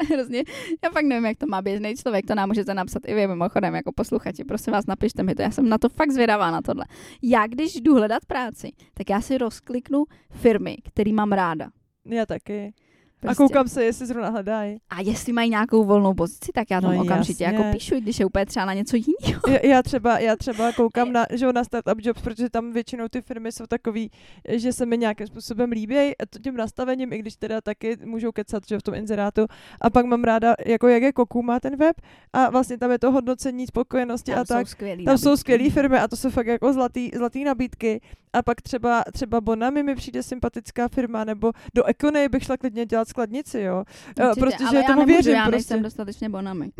hrozně, já fakt nevím, jak to má běžný člověk, to nám můžete napsat i vy mimochodem, jako posluchači, prosím vás, napište mi to, já jsem na to fakt zvědavá na tohle. Já, když jdu hledat práci, tak já si rozkliknu firmy, který mám ráda. Já taky. Prostě. A koukám se, jestli zrovna hledají. A jestli mají nějakou volnou pozici, tak já tam No okamžitě jasně. jako píšu, i když je úplně třeba na něco jiného. Já, já, třeba, já třeba koukám na, že na startup jobs, protože tam většinou ty firmy jsou takový, že se mi nějakým způsobem líbí a to tím nastavením, i když teda taky můžou kecat že v tom inzerátu. A pak mám ráda, jako jak je Koku má ten web a vlastně tam je to hodnocení spokojenosti Tam a tak. jsou Tam jsou nabídky. skvělé firmy a to jsou fakt jako zlatý, zlatý nabídky. A pak třeba, třeba Bonami mi přijde sympatická firma, nebo do Ekony bych šla klidně dělat skladnici, jo. Eh, Určitě, Prostě, ale že já tomu nemůžu, věřím já prostě. nejsem dostatečně bonami.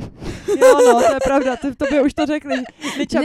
Jo, no, to je pravda, to, to by už to řekli. Liča,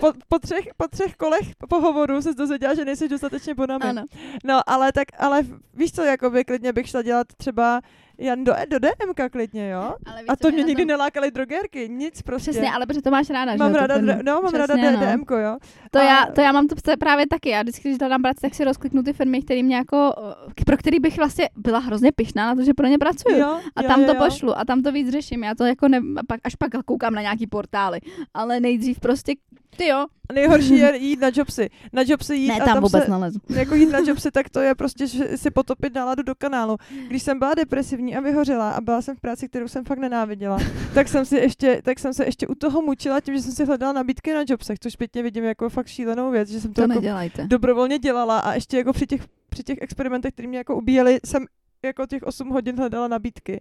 po, po, třech, po třech kolech pohovoru se dozvěděla, že nejsi dostatečně bonami. Ano. No, ale tak, ale víš co, jakoby klidně bych šla dělat třeba jen do, do DMK klidně, jo? Ale víš, A to mě nikdy tom- nelákaly drogerky, nic prostě. Přesně, ale protože to máš ráda, Mám že jo, ráda, firmu. no, mám ráda Přesně, D- no. DMko, jo. To, A- já, to já mám to právě taky. Já vždycky, když hledám práci, tak si rozkliknu ty firmy, které mě jako, eh, pro který bych vlastně byla hrozně pyšná na to, že pro ně pracuju. Jo, A jo, tam jo, to jo. pošlu a tam to víc řeším. Já to jako ne, pak, až pak koukám na nějaký portály. Ale nejdřív prostě Ty jo. A nejhorší je jít na jobsy. Na jobsy jít Ne, a tam tam vůbec se, nalezu. jako jít na jobsy, tak to je prostě že si potopit náladu do kanálu. Když jsem byla depresivní a vyhořela a byla jsem v práci, kterou jsem fakt nenáviděla, tak jsem si ještě, tak jsem se ještě u toho mučila tím, že jsem si hledala nabídky na jobsech, což zpětně vidím jako fakt šílenou věc, že jsem to, To jako nedělajte. dobrovolně dělala a ještě jako při těch, při těch experimentech, které mě jako ubíjely, jsem jako těch 8 hodin hledala nabídky.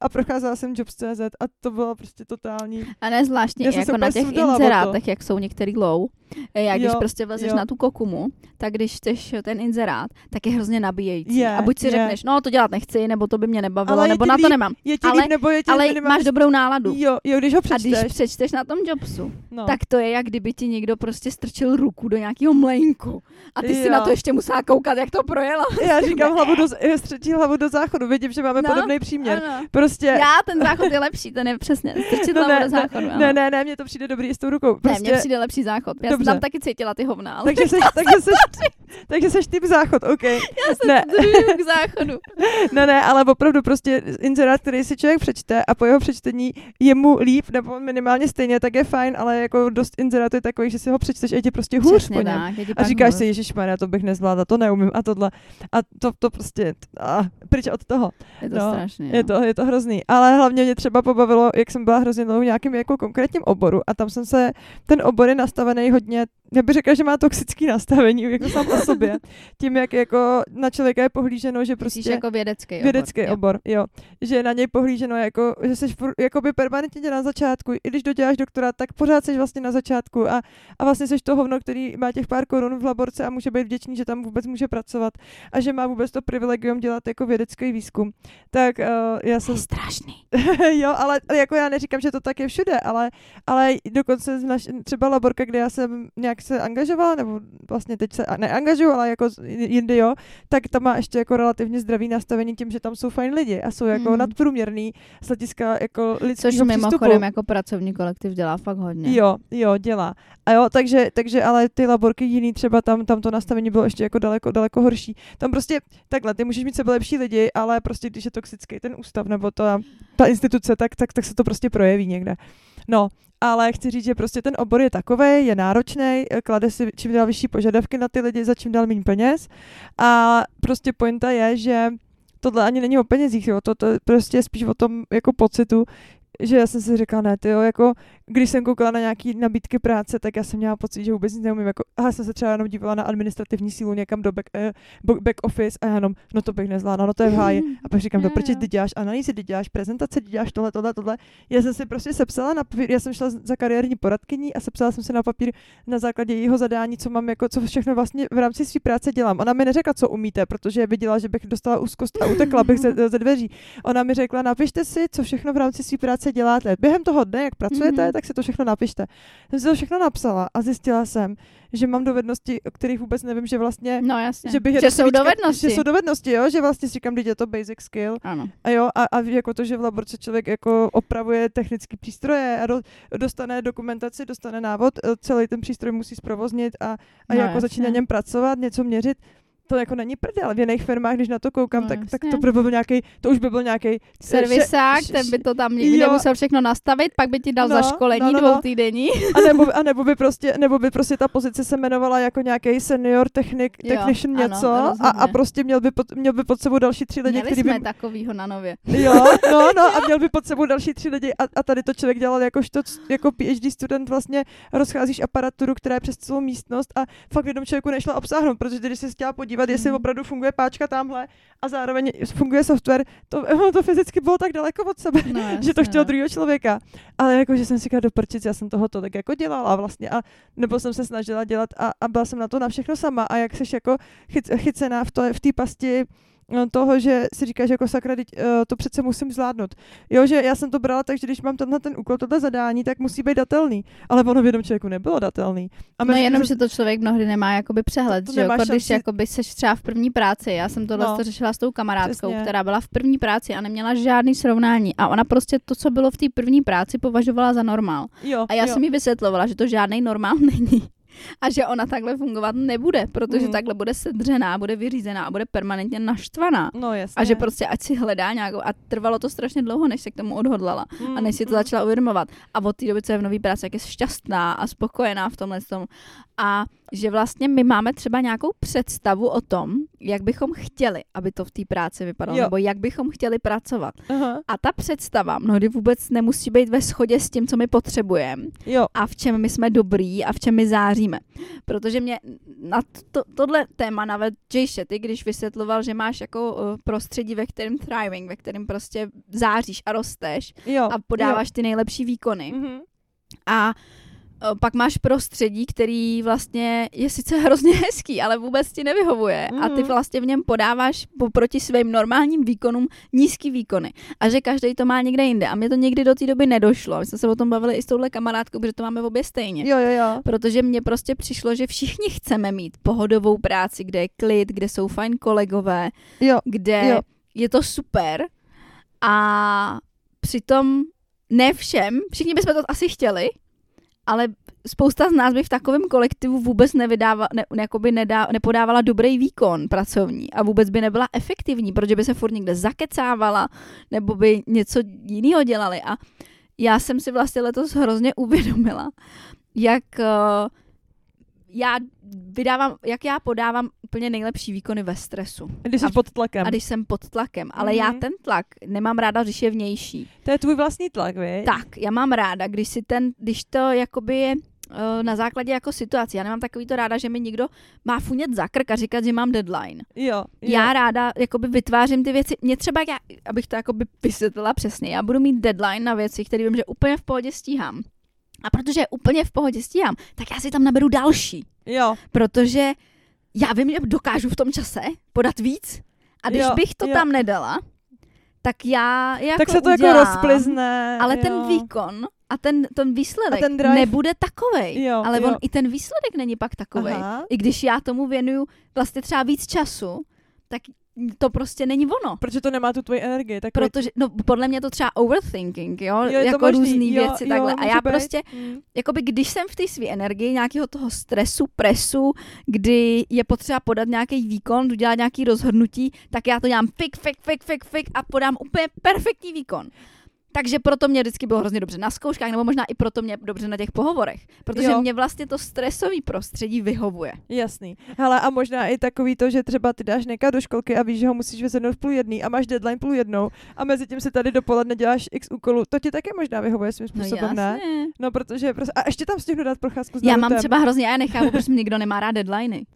A procházela jsem Jobs.cz a to bylo prostě totální. A ne zvláštně jako na těch inzerátech, jak jsou některý low, eh, jak když Jo, prostě vlezeš jo. na tu kokumu, tak když chceš ten inzerát, tak je hrozně nabíjející. Je, a buď si je. řekneš, no to dělat nechci, nebo to by mě nebavilo, nebo na to líp, nemám. Je ti Ale- líp, nebo je ti Ale minimálně... máš dobrou náladu. Jo, jo, když ho A když přečteš. přečteš na tom jobsu, no. tak to je, jak kdyby ti někdo prostě strčil ruku do nějakého mlejnku. A ty si Jo. na to ještě musela koukat, jak to projela. Já říkám hlavu do, z- střetí hlavu do záchodu, vidím, že máme No, podobný příměr. Ano. Prostě... Já, ten záchod je lepší, ten je přesně. Strčit no, hlavu ne, do záchodu. ne, ano. ne, ne, mně to přijde dobrý s tou rukou. Ne, Prostě, mně přijde lepší záchod. Já Dobře. tam taky cítila ty hovna, ale takže, seš, takže, seš, takže seš typ záchod, OK. já se ne. k záchodu. Ne, ne, ale opravdu prostě inzerát, který si člověk přečte a po jeho přečtení je mu líp, nebo minimálně stejně, tak je fajn, ale jako dost inzerátů je takový, že si ho přečteš a je ti prostě hůř Přesně po něm. tak, A říkáš hůř. si, Ježíš to bych nezvládla, to neumím a tohle. A to, to prostě, a pryč od toho. Je to no, strašně. Je to, je to hrozný. Ale hlavně mě třeba pobavilo, jak jsem byla hrozně dlouho v nějakém jako konkrétním oboru a tam jsem se, ten obor je nastavený hodně, сегодня já bych řekla, že má toxický nastavení jako sám o sobě. Tím, jak jako na člověka je pohlíženo, že Myslíš prostě jako vědecký vědecký obor. obor, jo. Že je na něj pohlíženo jako, že jsi jakoby permanentně na začátku, i když doděláš doktora, tak pořád jsi vlastně na začátku a, a vlastně jsi to hovno, který má těch pár korun v laborce a může být vděčný, že tam vůbec může pracovat a že má vůbec to privilegium dělat jako vědecký výzkum. Tak uh, já To jsem je strašný. jo, ale jako já neříkám, že to tak je všude, ale, ale dokonce naš, třeba laborka, kde já jsem nějak se angažovala, nebo vlastně teď se a- neangažuju, ale jako jindy jo, tak tam má ještě jako relativně zdravý nastavení tím, že tam jsou fajn lidi a jsou jako Mhm. nadprůměrný z hlediska jako Což lidského mimochodem přístupu. jako pracovní kolektiv dělá fakt hodně. Jo, jo, dělá. A jo, takže, takže ale ty laborky jiný třeba tam, tam to nastavení bylo ještě jako daleko, daleko horší. Tam prostě takhle, ty můžeš mít sebe lepší lidi, ale prostě když je toxický ten ústav nebo ta, ta instituce, tak, tak, tak se to prostě projeví někde. No, ale chci říct, že prostě ten obor je takový, je náročný, klade si čím dál vyšší požadavky na ty lidi, za čím dál méně peněz. A prostě pointa je, že tohle ani není o penězích, jo, to, to je prostě spíš o tom jako pocitu, že já jsem si říkala, ne, ty jo, jako když jsem koukala na nějaký nabídky práce, tak já jsem měla pocit, že vůbec nic neumím. Jako, aha, jsem se třeba jenom dívala na administrativní sílu někam do back, eh, back office a já jenom, no to bych nezvládla, no to je v háji. A pak říkám, proč jo. ty děláš analýzy, ty děláš prezentace, ty děláš tohle, tohle, tohle. Já jsem si prostě sepsala na papír, já jsem šla za kariérní poradkyní a sepsala jsem si na papír na základě jejího zadání, co mám, jako, co všechno vlastně v rámci své práce dělám. Ona mi neřekla, co umíte, protože viděla, že bych dostala úzkost a utekla bych ze, ze dveří. Ona mi řekla, napište si, co všechno v rámci své práce děláte. Během toho dne, jak pracujete, Mhm. tak si to všechno napište. Jsem si to všechno napsala a zjistila jsem, že mám dovednosti, o kterých vůbec nevím, že vlastně No jasně. že bych že jsou víckrát- dovednosti. Že jsou dovednosti, jo, že vlastně si říkám, že je to basic skill. Ano. A jo, a, a jako to, že v laborce člověk jako opravuje technické přístroje a do, dostane dokumentaci, dostane návod, eh, celý ten přístroj musí zprovoznit a, a No, jako jasně. začít na něm pracovat, něco měřit. To jako není prdel. V jiných firmách, když na to koukám, No, tak, tak to by byl nějaký, to už by byl nějaký Servisák, še- ten by to tam někde jo. musel všechno nastavit, pak by ti dal No, za školení no, no, no. dvou týdení. A nebo, a nebo by prostě, nebo by prostě ta pozice se jmenovala jako nějaký senior technik, Jo, technician ano, něco a, a rozhodně. prostě měl by, pod, měl by pod sebou další tři lidi, Měli který by jsme takovýho na nově. Jo, no, no a měl by pod sebou další tři lidi a, a tady to člověk dělal jakožto, jako PhD student vlastně rozcházíš aparaturu, která je přes celou místnost a fakt jednom člověku nešla obsáhnout, protože když jsi chtěla podívat, jestli Mhm. opravdu funguje páčka tamhle a zároveň funguje software, to, to fyzicky bylo tak daleko od sebe, No, že to chtělo no. druhého člověka. Ale jako, že jsem si říkala do prčic, já jsem toho tolik jako dělala vlastně a nebo jsem se snažila dělat a, a byla jsem na to na všechno sama a jak jsi jako chyc, chycená v té v pasti toho, že si říkáš jako sakra, teď, uh, to přece musím zvládnout. Jo, že já jsem to brala tak, že když mám tenhle ten úkol, tohle zadání, tak musí být datelný. Ale ono v jednom člověku nebylo datelný. A No jenom, že to člověk mnohdy nemá jakoby přehled, To že jo, jako když šanci- jakoby seš třeba v první práci, já jsem tohle No. to řešila s tou kamarádkou, Přesně. která byla v první práci a neměla žádný srovnání a ona prostě to, co bylo v té první práci, považovala za normál. jo, A já jo. jsem jí vysvětlovala, že to žádný normál není. A že ona takhle fungovat nebude, protože Mhm. takhle bude sedřená, bude vyřízená a bude permanentně naštvaná. No jasně. A že prostě ať si hledá nějakou, a trvalo to strašně dlouho, než se k tomu odhodlala a než si to Mm, mm. začala uvědomovat. A od té doby, co je v nový práci, jak je šťastná a spokojená v tomhle tom. A že vlastně my máme třeba nějakou představu o tom, jak bychom chtěli, aby to v té práci vypadalo, Jo. nebo jak bychom chtěli pracovat. Aha. A ta představa mnohdy vůbec nemusí být ve shodě s tím, co my potřebujeme Jo. a v čem my jsme dobrý a v čem my záříme. Protože mě na to, tohle téma navedl Jay Shetty, když vysvětloval, že máš jako uh, prostředí, ve kterém thriving, ve kterém prostě záříš a rosteš Jo. a podáváš ty nejlepší výkony. Jo. Mhm. A pak máš prostředí, který vlastně je sice hrozně hezký, ale vůbec ti nevyhovuje. A ty Mhm. vlastně v něm podáváš proti svým normálním výkonům nízký výkony. A že každý to má někde jinde. A mě to někdy do té doby nedošlo. My jsme se o tom bavili i s touhle kamarádkou, protože to máme obě stejně. Jo, jo, jo. Protože mně prostě přišlo, že všichni chceme mít pohodovou práci, kde je klid, kde jsou fajn kolegové, Jo. kde Jo. je to super a přitom ne všem, všichni bychom to asi chtěli, ale spousta z nás by v takovém kolektivu vůbec nevydává, ne, jakoby nedá, nepodávala dobrý výkon pracovní a vůbec by nebyla efektivní, protože by se furt někde zakecávala nebo by něco jiného dělali. A já jsem si vlastně letos hrozně uvědomila, jak uh, já vydávám, jak já podávám úplně nejlepší výkony ve stresu. Když jsi A- pod tlakem. A když jsem pod tlakem, ale já Mhm. ten tlak nemám ráda, když je vnější. To je tvůj vlastní tlak, víš? Tak, já mám ráda, když si ten, když to jakoby je eh, na základě jako situace. Já nemám takový to ráda, že mi někdo má funět za krk a říkat, že mám deadline. Jo. jo. Já ráda jakoby vytvářím ty věci. Mě třeba, já, abych to jakoby vysvětlila přesně, já budu mít deadline na věci, které vím, že úplně v pohodě stíhám. A protože je úplně v pohodě stíhám, tak já si tam naberu další. Jo. Protože já vím, že dokážu v tom čase podat víc a když Jo, bych to jo. tam nedala, tak já jako tak se to udělám, jako rozplizne. ale jo. ten výkon a ten, ten výsledek A ten drive- nebude takovej. Jo, ale jo. on i ten výsledek není pak takovej. Aha. I když já tomu věnuju vlastně třeba víc času, tak to prostě není ono. Protože to nemá tu tvoji energii. Tak Protože, no podle mě to třeba overthinking, jo, Jo, jako jo, věci jo, takhle. A může já být. prostě, Mm. jakoby když jsem v té své energii nějakého toho stresu, presu, kdy je potřeba podat nějaký výkon, udělat nějaký rozhodnutí, tak já to dělám fik, fik, fik, fik, fik a podám úplně perfektní výkon. Takže proto mě vždycky bylo hrozně dobře na zkouškách, nebo možná i proto mě dobře na těch pohovorech. Protože Jo. mě vlastně to stresový prostředí vyhovuje. Jasný. Hele, a možná i takový to, že třeba ty dáš Neka do školky a víš, že ho musíš vyzvednout v půl jedný a máš deadline půl jednou a mezi tím si tady dopoledne děláš x úkolů. To ti taky možná vyhovuje svým způsobem, ne? jasně. No, protože prostě, a ještě tam stihnu dát procházku s Já mám třeba hrozně, já nechápu, proč mi nikdo nemá rád deadliny.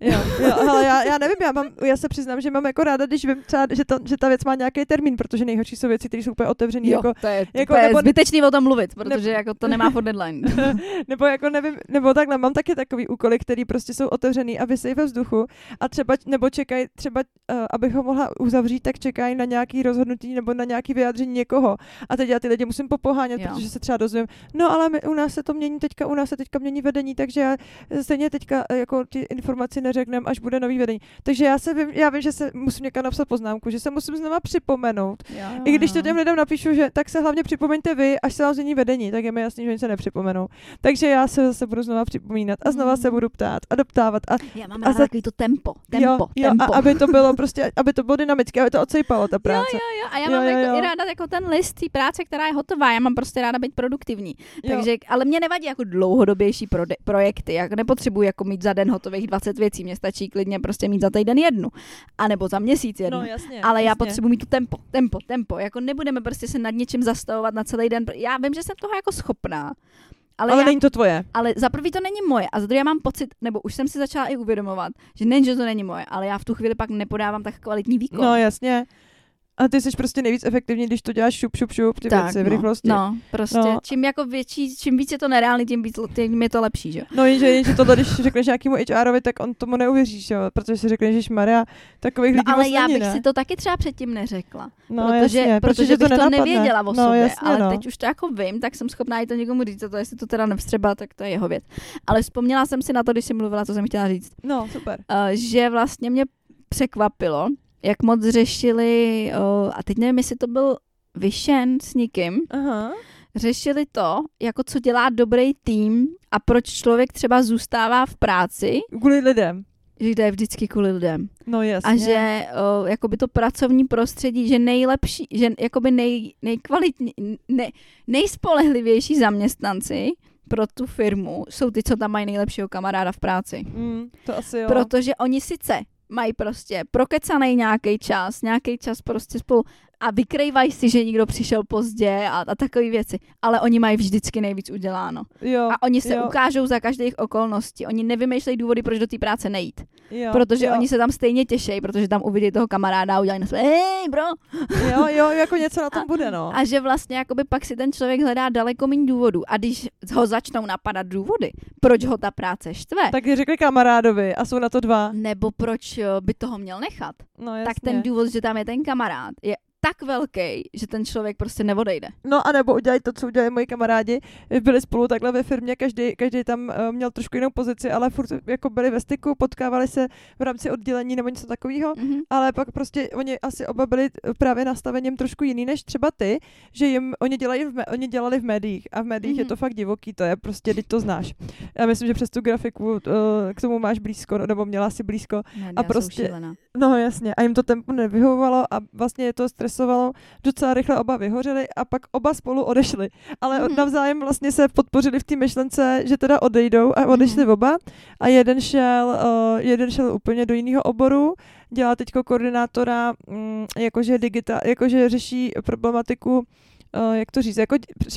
Jo, jo, ale já, já nevím, já, mám, já se přiznám, že mám jako ráda, když vím třeba, že, to, že ta věc má nějaký termín, protože nejhorší jsou věci, které jsou úplně otevřený, jako, to je, jako to je nebo- zbytečný o tom mluvit, protože ne- jako to nemá furt deadline. nebo jako nevím, nebo takhle, mám taky takový úkoly, který prostě jsou otevřený a vysejí ve vzduchu a třeba, nebo čekají, třeba, uh, abych ho mohla uzavřít, tak čekají na nějaký rozhodnutí nebo na nějaký vyjádření někoho. A teď já ty lidi musím popohánět, Jo. protože se třeba dozvím, no ale my, u nás se to mění teďka, u nás se teďka mění vedení, takže já stejně teďka eh, jako ti informaci neřeknem, až bude nový vedení. Takže já se vím, já vím, že se musím někam napsat poznámku, že se musím znova připomenout, i když to těm lidem napíšu, že tak se hlavně připomeňte vy, až se vám změní vedení, tak je mi jasný, že oni se nepřipomenou. Takže já se zase budu znova připomínat a znova se Mm. budu ptát a doptávat. A, Já mám A za- takový to tempo, tempo, jo, jo, tempo. a aby to bylo prostě, aby to bylo dynamické, aby to odsejpalo ta práce. Jo, jo, a já Jo, mám jo, jako jo. i ráda jako ten list té práce, která je hotová. Já mám prostě ráda být produktivní. Jo. Takže, ale mě nevadí jako dlouhodobější prode- projekty. Já nepotřebuji jako mít za den hotových 20 věcí. Mně stačí klidně prostě mít za týden jednu. A nebo za měsíc jednu. No jasně. ale já jasně. potřebuji mít tu tempo, tempo, tempo. Jako nebudeme prostě se nad něčím zastavovat na celý den. Já vím, že jsem toho jako schopná. Ale, Ale, já, není to tvoje. ale za prvý to není moje a za druhé já mám pocit, nebo už jsem si začala i uvědomovat, že nejen, že to není moje, ale já v tu chvíli pak nepodávám tak kvalitní výkon. No jasně. A ty jsi prostě nejvíc efektivní, když to děláš šup, šup, šup, ty věci v no, rychlosti. No, prostě No. čím jako větší, čím víc je to nereálný, tím, víc, tím je to lepší, že jo? No jenže, jenže tohle, když řekneš nějakému HRovi, tak on tomu neuvěříš, jo? protože si řekne, že Maria, takových lidí No, ale já bych ne? si to taky třeba předtím neřekla. no, protože, jasně, protože, bych to, nenapadne. nevěděla o no, sobě, jasně, ale no. teď už to jako vím, tak jsem schopná i to někomu říct, a to jestli to teda nevstřeba, tak to je jeho věc. Ale vzpomněla jsem si na to, když jsem mluvila, co jsem chtěla říct, No, super. uh, že vlastně mě překvapilo, jak moc řešili, uh, a teď nevím, jestli to byl Vyšen s nikým, Aha. řešili to, jako co dělá dobrý tým a proč člověk třeba zůstává v práci, Kvůli lidem. že jde vždycky kvůli lidem. No jasně. A že o, jakoby to pracovní prostředí, že nejlepší, že jakoby nej, nejkvalitní, ne, nejspolehlivější zaměstnanci pro tu firmu jsou ty, co tam mají nejlepšího kamaráda v práci. Mm, to asi jo. Protože oni sice mají prostě prokecaný nějaký čas, nějaký čas prostě spolu a vykrývají si, že někdo přišel pozdě a, a takové věci, ale oni mají vždycky nejvíc uděláno. jo, A oni se jo, ukážou za každých okolností. Oni nevymýšlejí důvody, proč do té práce nejít. Jo, protože jo. oni se tam stejně těší, protože tam uvidí toho kamaráda a udělají na své, hej bro. Jo, jo, jako něco na tom bude, no. A že vlastně jakoby pak si ten člověk hledá daleko méně důvodů. A když ho začnou napadat důvody, proč ho ta práce štve, Tak řekli kamarádovi a jsou na to dva. nebo proč eh, by toho měl nechat, No jasně. tak ten důvod, že tam je ten kamarád, je tak velký, že ten člověk prostě neodejde. No a nebo udělají to, co udělali moji kamarádi. Byli spolu takhle ve firmě, každý, každý tam uh, měl trošku jinou pozici, ale furt jako byli ve styku, potkávali se v rámci oddělení nebo něco takového. Mhm. Ale pak prostě oni asi oba byli eh, právě nastavením trošku jiný než třeba ty, že jim oni, dělají v, oni dělali v médiích a v médiích mm-hmm. je Mhm. to fakt divoký, to je prostě, teď to znáš. Já myslím, že přes tu grafiku uh, k tomu máš blízko, nebo měla si blízko. Média jsou prostě-. No jasně, a jim to tempo nevyhovovalo a vlastně je to stresovalo. Docela rychle oba vyhořeli a pak oba spolu odešli. Ale Mhm. mm-hmm. navzájem vlastně se podpořili v té myšlence, že teda odejdou a odešli Mhm. mm-hmm. oba. A jeden šel, uh, jeden šel úplně do jiného oboru, dělá teďko koordinátora, mm, jakože, digita, jakože řeší problematiku Uh, jak to říct, jako,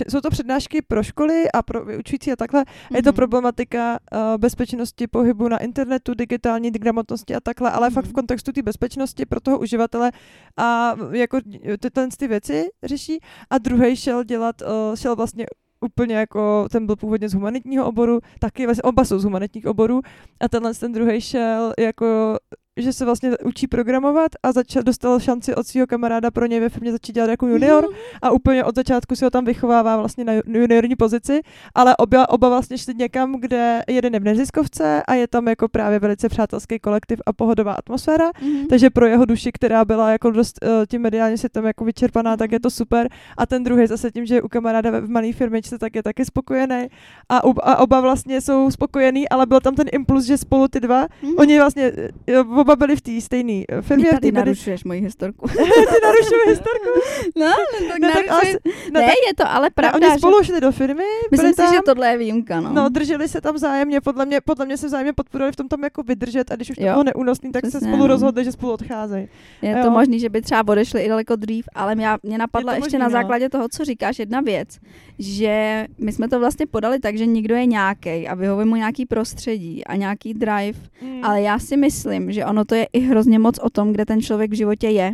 jsou to přednášky pro školy a pro vyučující a takhle. Mm-hmm. Je to Mhm. problematika uh, bezpečnosti pohybu na internetu, digitální gramotnosti a takhle, ale mm-hmm. fakt v Mhm. kontextu té bezpečnosti pro toho uživatele a jako tyhle ty věci řeší. A druhý šel dělat, uh, šel vlastně úplně jako, ten byl původně z humanitního oboru, taky vlastně oba jsou z humanitních oborů a tenhle ten druhý šel jako že se vlastně učí programovat a začal, dostal šanci od svého kamaráda pro něj ve firmě začít dělat jako junior Mhm. a úplně od začátku si ho tam vychovává vlastně na ju- juniorní pozici, ale oba, oba vlastně šli někam, kde jeden je v neziskovce a je tam jako právě velice přátelský kolektiv a pohodová atmosféra, Mhm. takže pro jeho duši, která byla jako dost uh, tím mediálně světem jako vyčerpaná, tak je to super. A ten druhý zase tím, že je u kamaráda v malé firmičce, tak je taky spokojený. A, u, a oba vlastně jsou spokojení, ale byl tam ten impuls, že spolu ty dva, Mhm. oni vlastně eh, oba byli v té stejné Ty firmě. tady medi- narušuješ moji historku. ty narušuješ historku. no, tak No, tak narušuj... asi- no, ne, tak- je to ale Ne, pravda, oni že... spolu šli do firmy, Myslím byli si, tam, že tohle je výjimka, no. No, drželi se tam vzájemně, podle mě, podle mě se vzájemně podporovali v tom tam jako vydržet a když už to bylo neúnosný, tak se Přesně, spolu no. rozhodli, že spolu odcházejí. Je Jo. to možný, že by třeba odešli i daleko dřív, ale mě, mě napadla Je ještě možný, na no. základě toho, co říkáš, jedna věc, že my jsme to vlastně podali tak, že někdo je nějaký a vyhovuje mu nějaký prostředí a nějaký drive, Mm. ale já si myslím, že ono to je i hrozně moc o tom, kde ten člověk v životě je.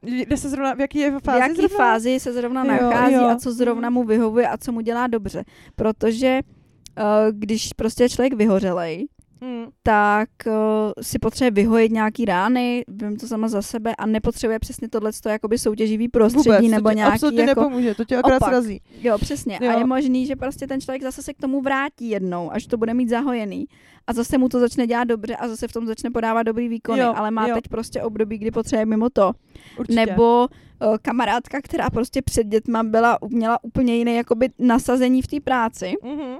Kde se zrovna, v jaký je V fázi jaký zrovna? fázi se zrovna Jo, nachází jo. a co zrovna mu vyhovuje a co mu dělá dobře. Protože uh, když prostě je člověk vyhořelej, Mm. tak uh, si potřebuje vyhojit nějaký rány, vím to sama za sebe a nepotřebuje přesně tohle jakoby soutěživý prostředí Vůbec, nebo to ti nějaký absolutně jako... nepomůže, to tě akorát opak. srazí. Jo, přesně. Jo. A je možný, že prostě ten člověk zase se k tomu vrátí jednou, až to bude mít zahojený. A zase mu to začne dělat dobře a zase v tom začne podávat dobrý výkony, Jo, ale má jo. teď prostě období, kdy potřebuje mimo to. Určitě. Nebo uh, kamarádka, která prostě před dětma byla, měla úplně jiné jakoby nasazení v té práci, Mhm.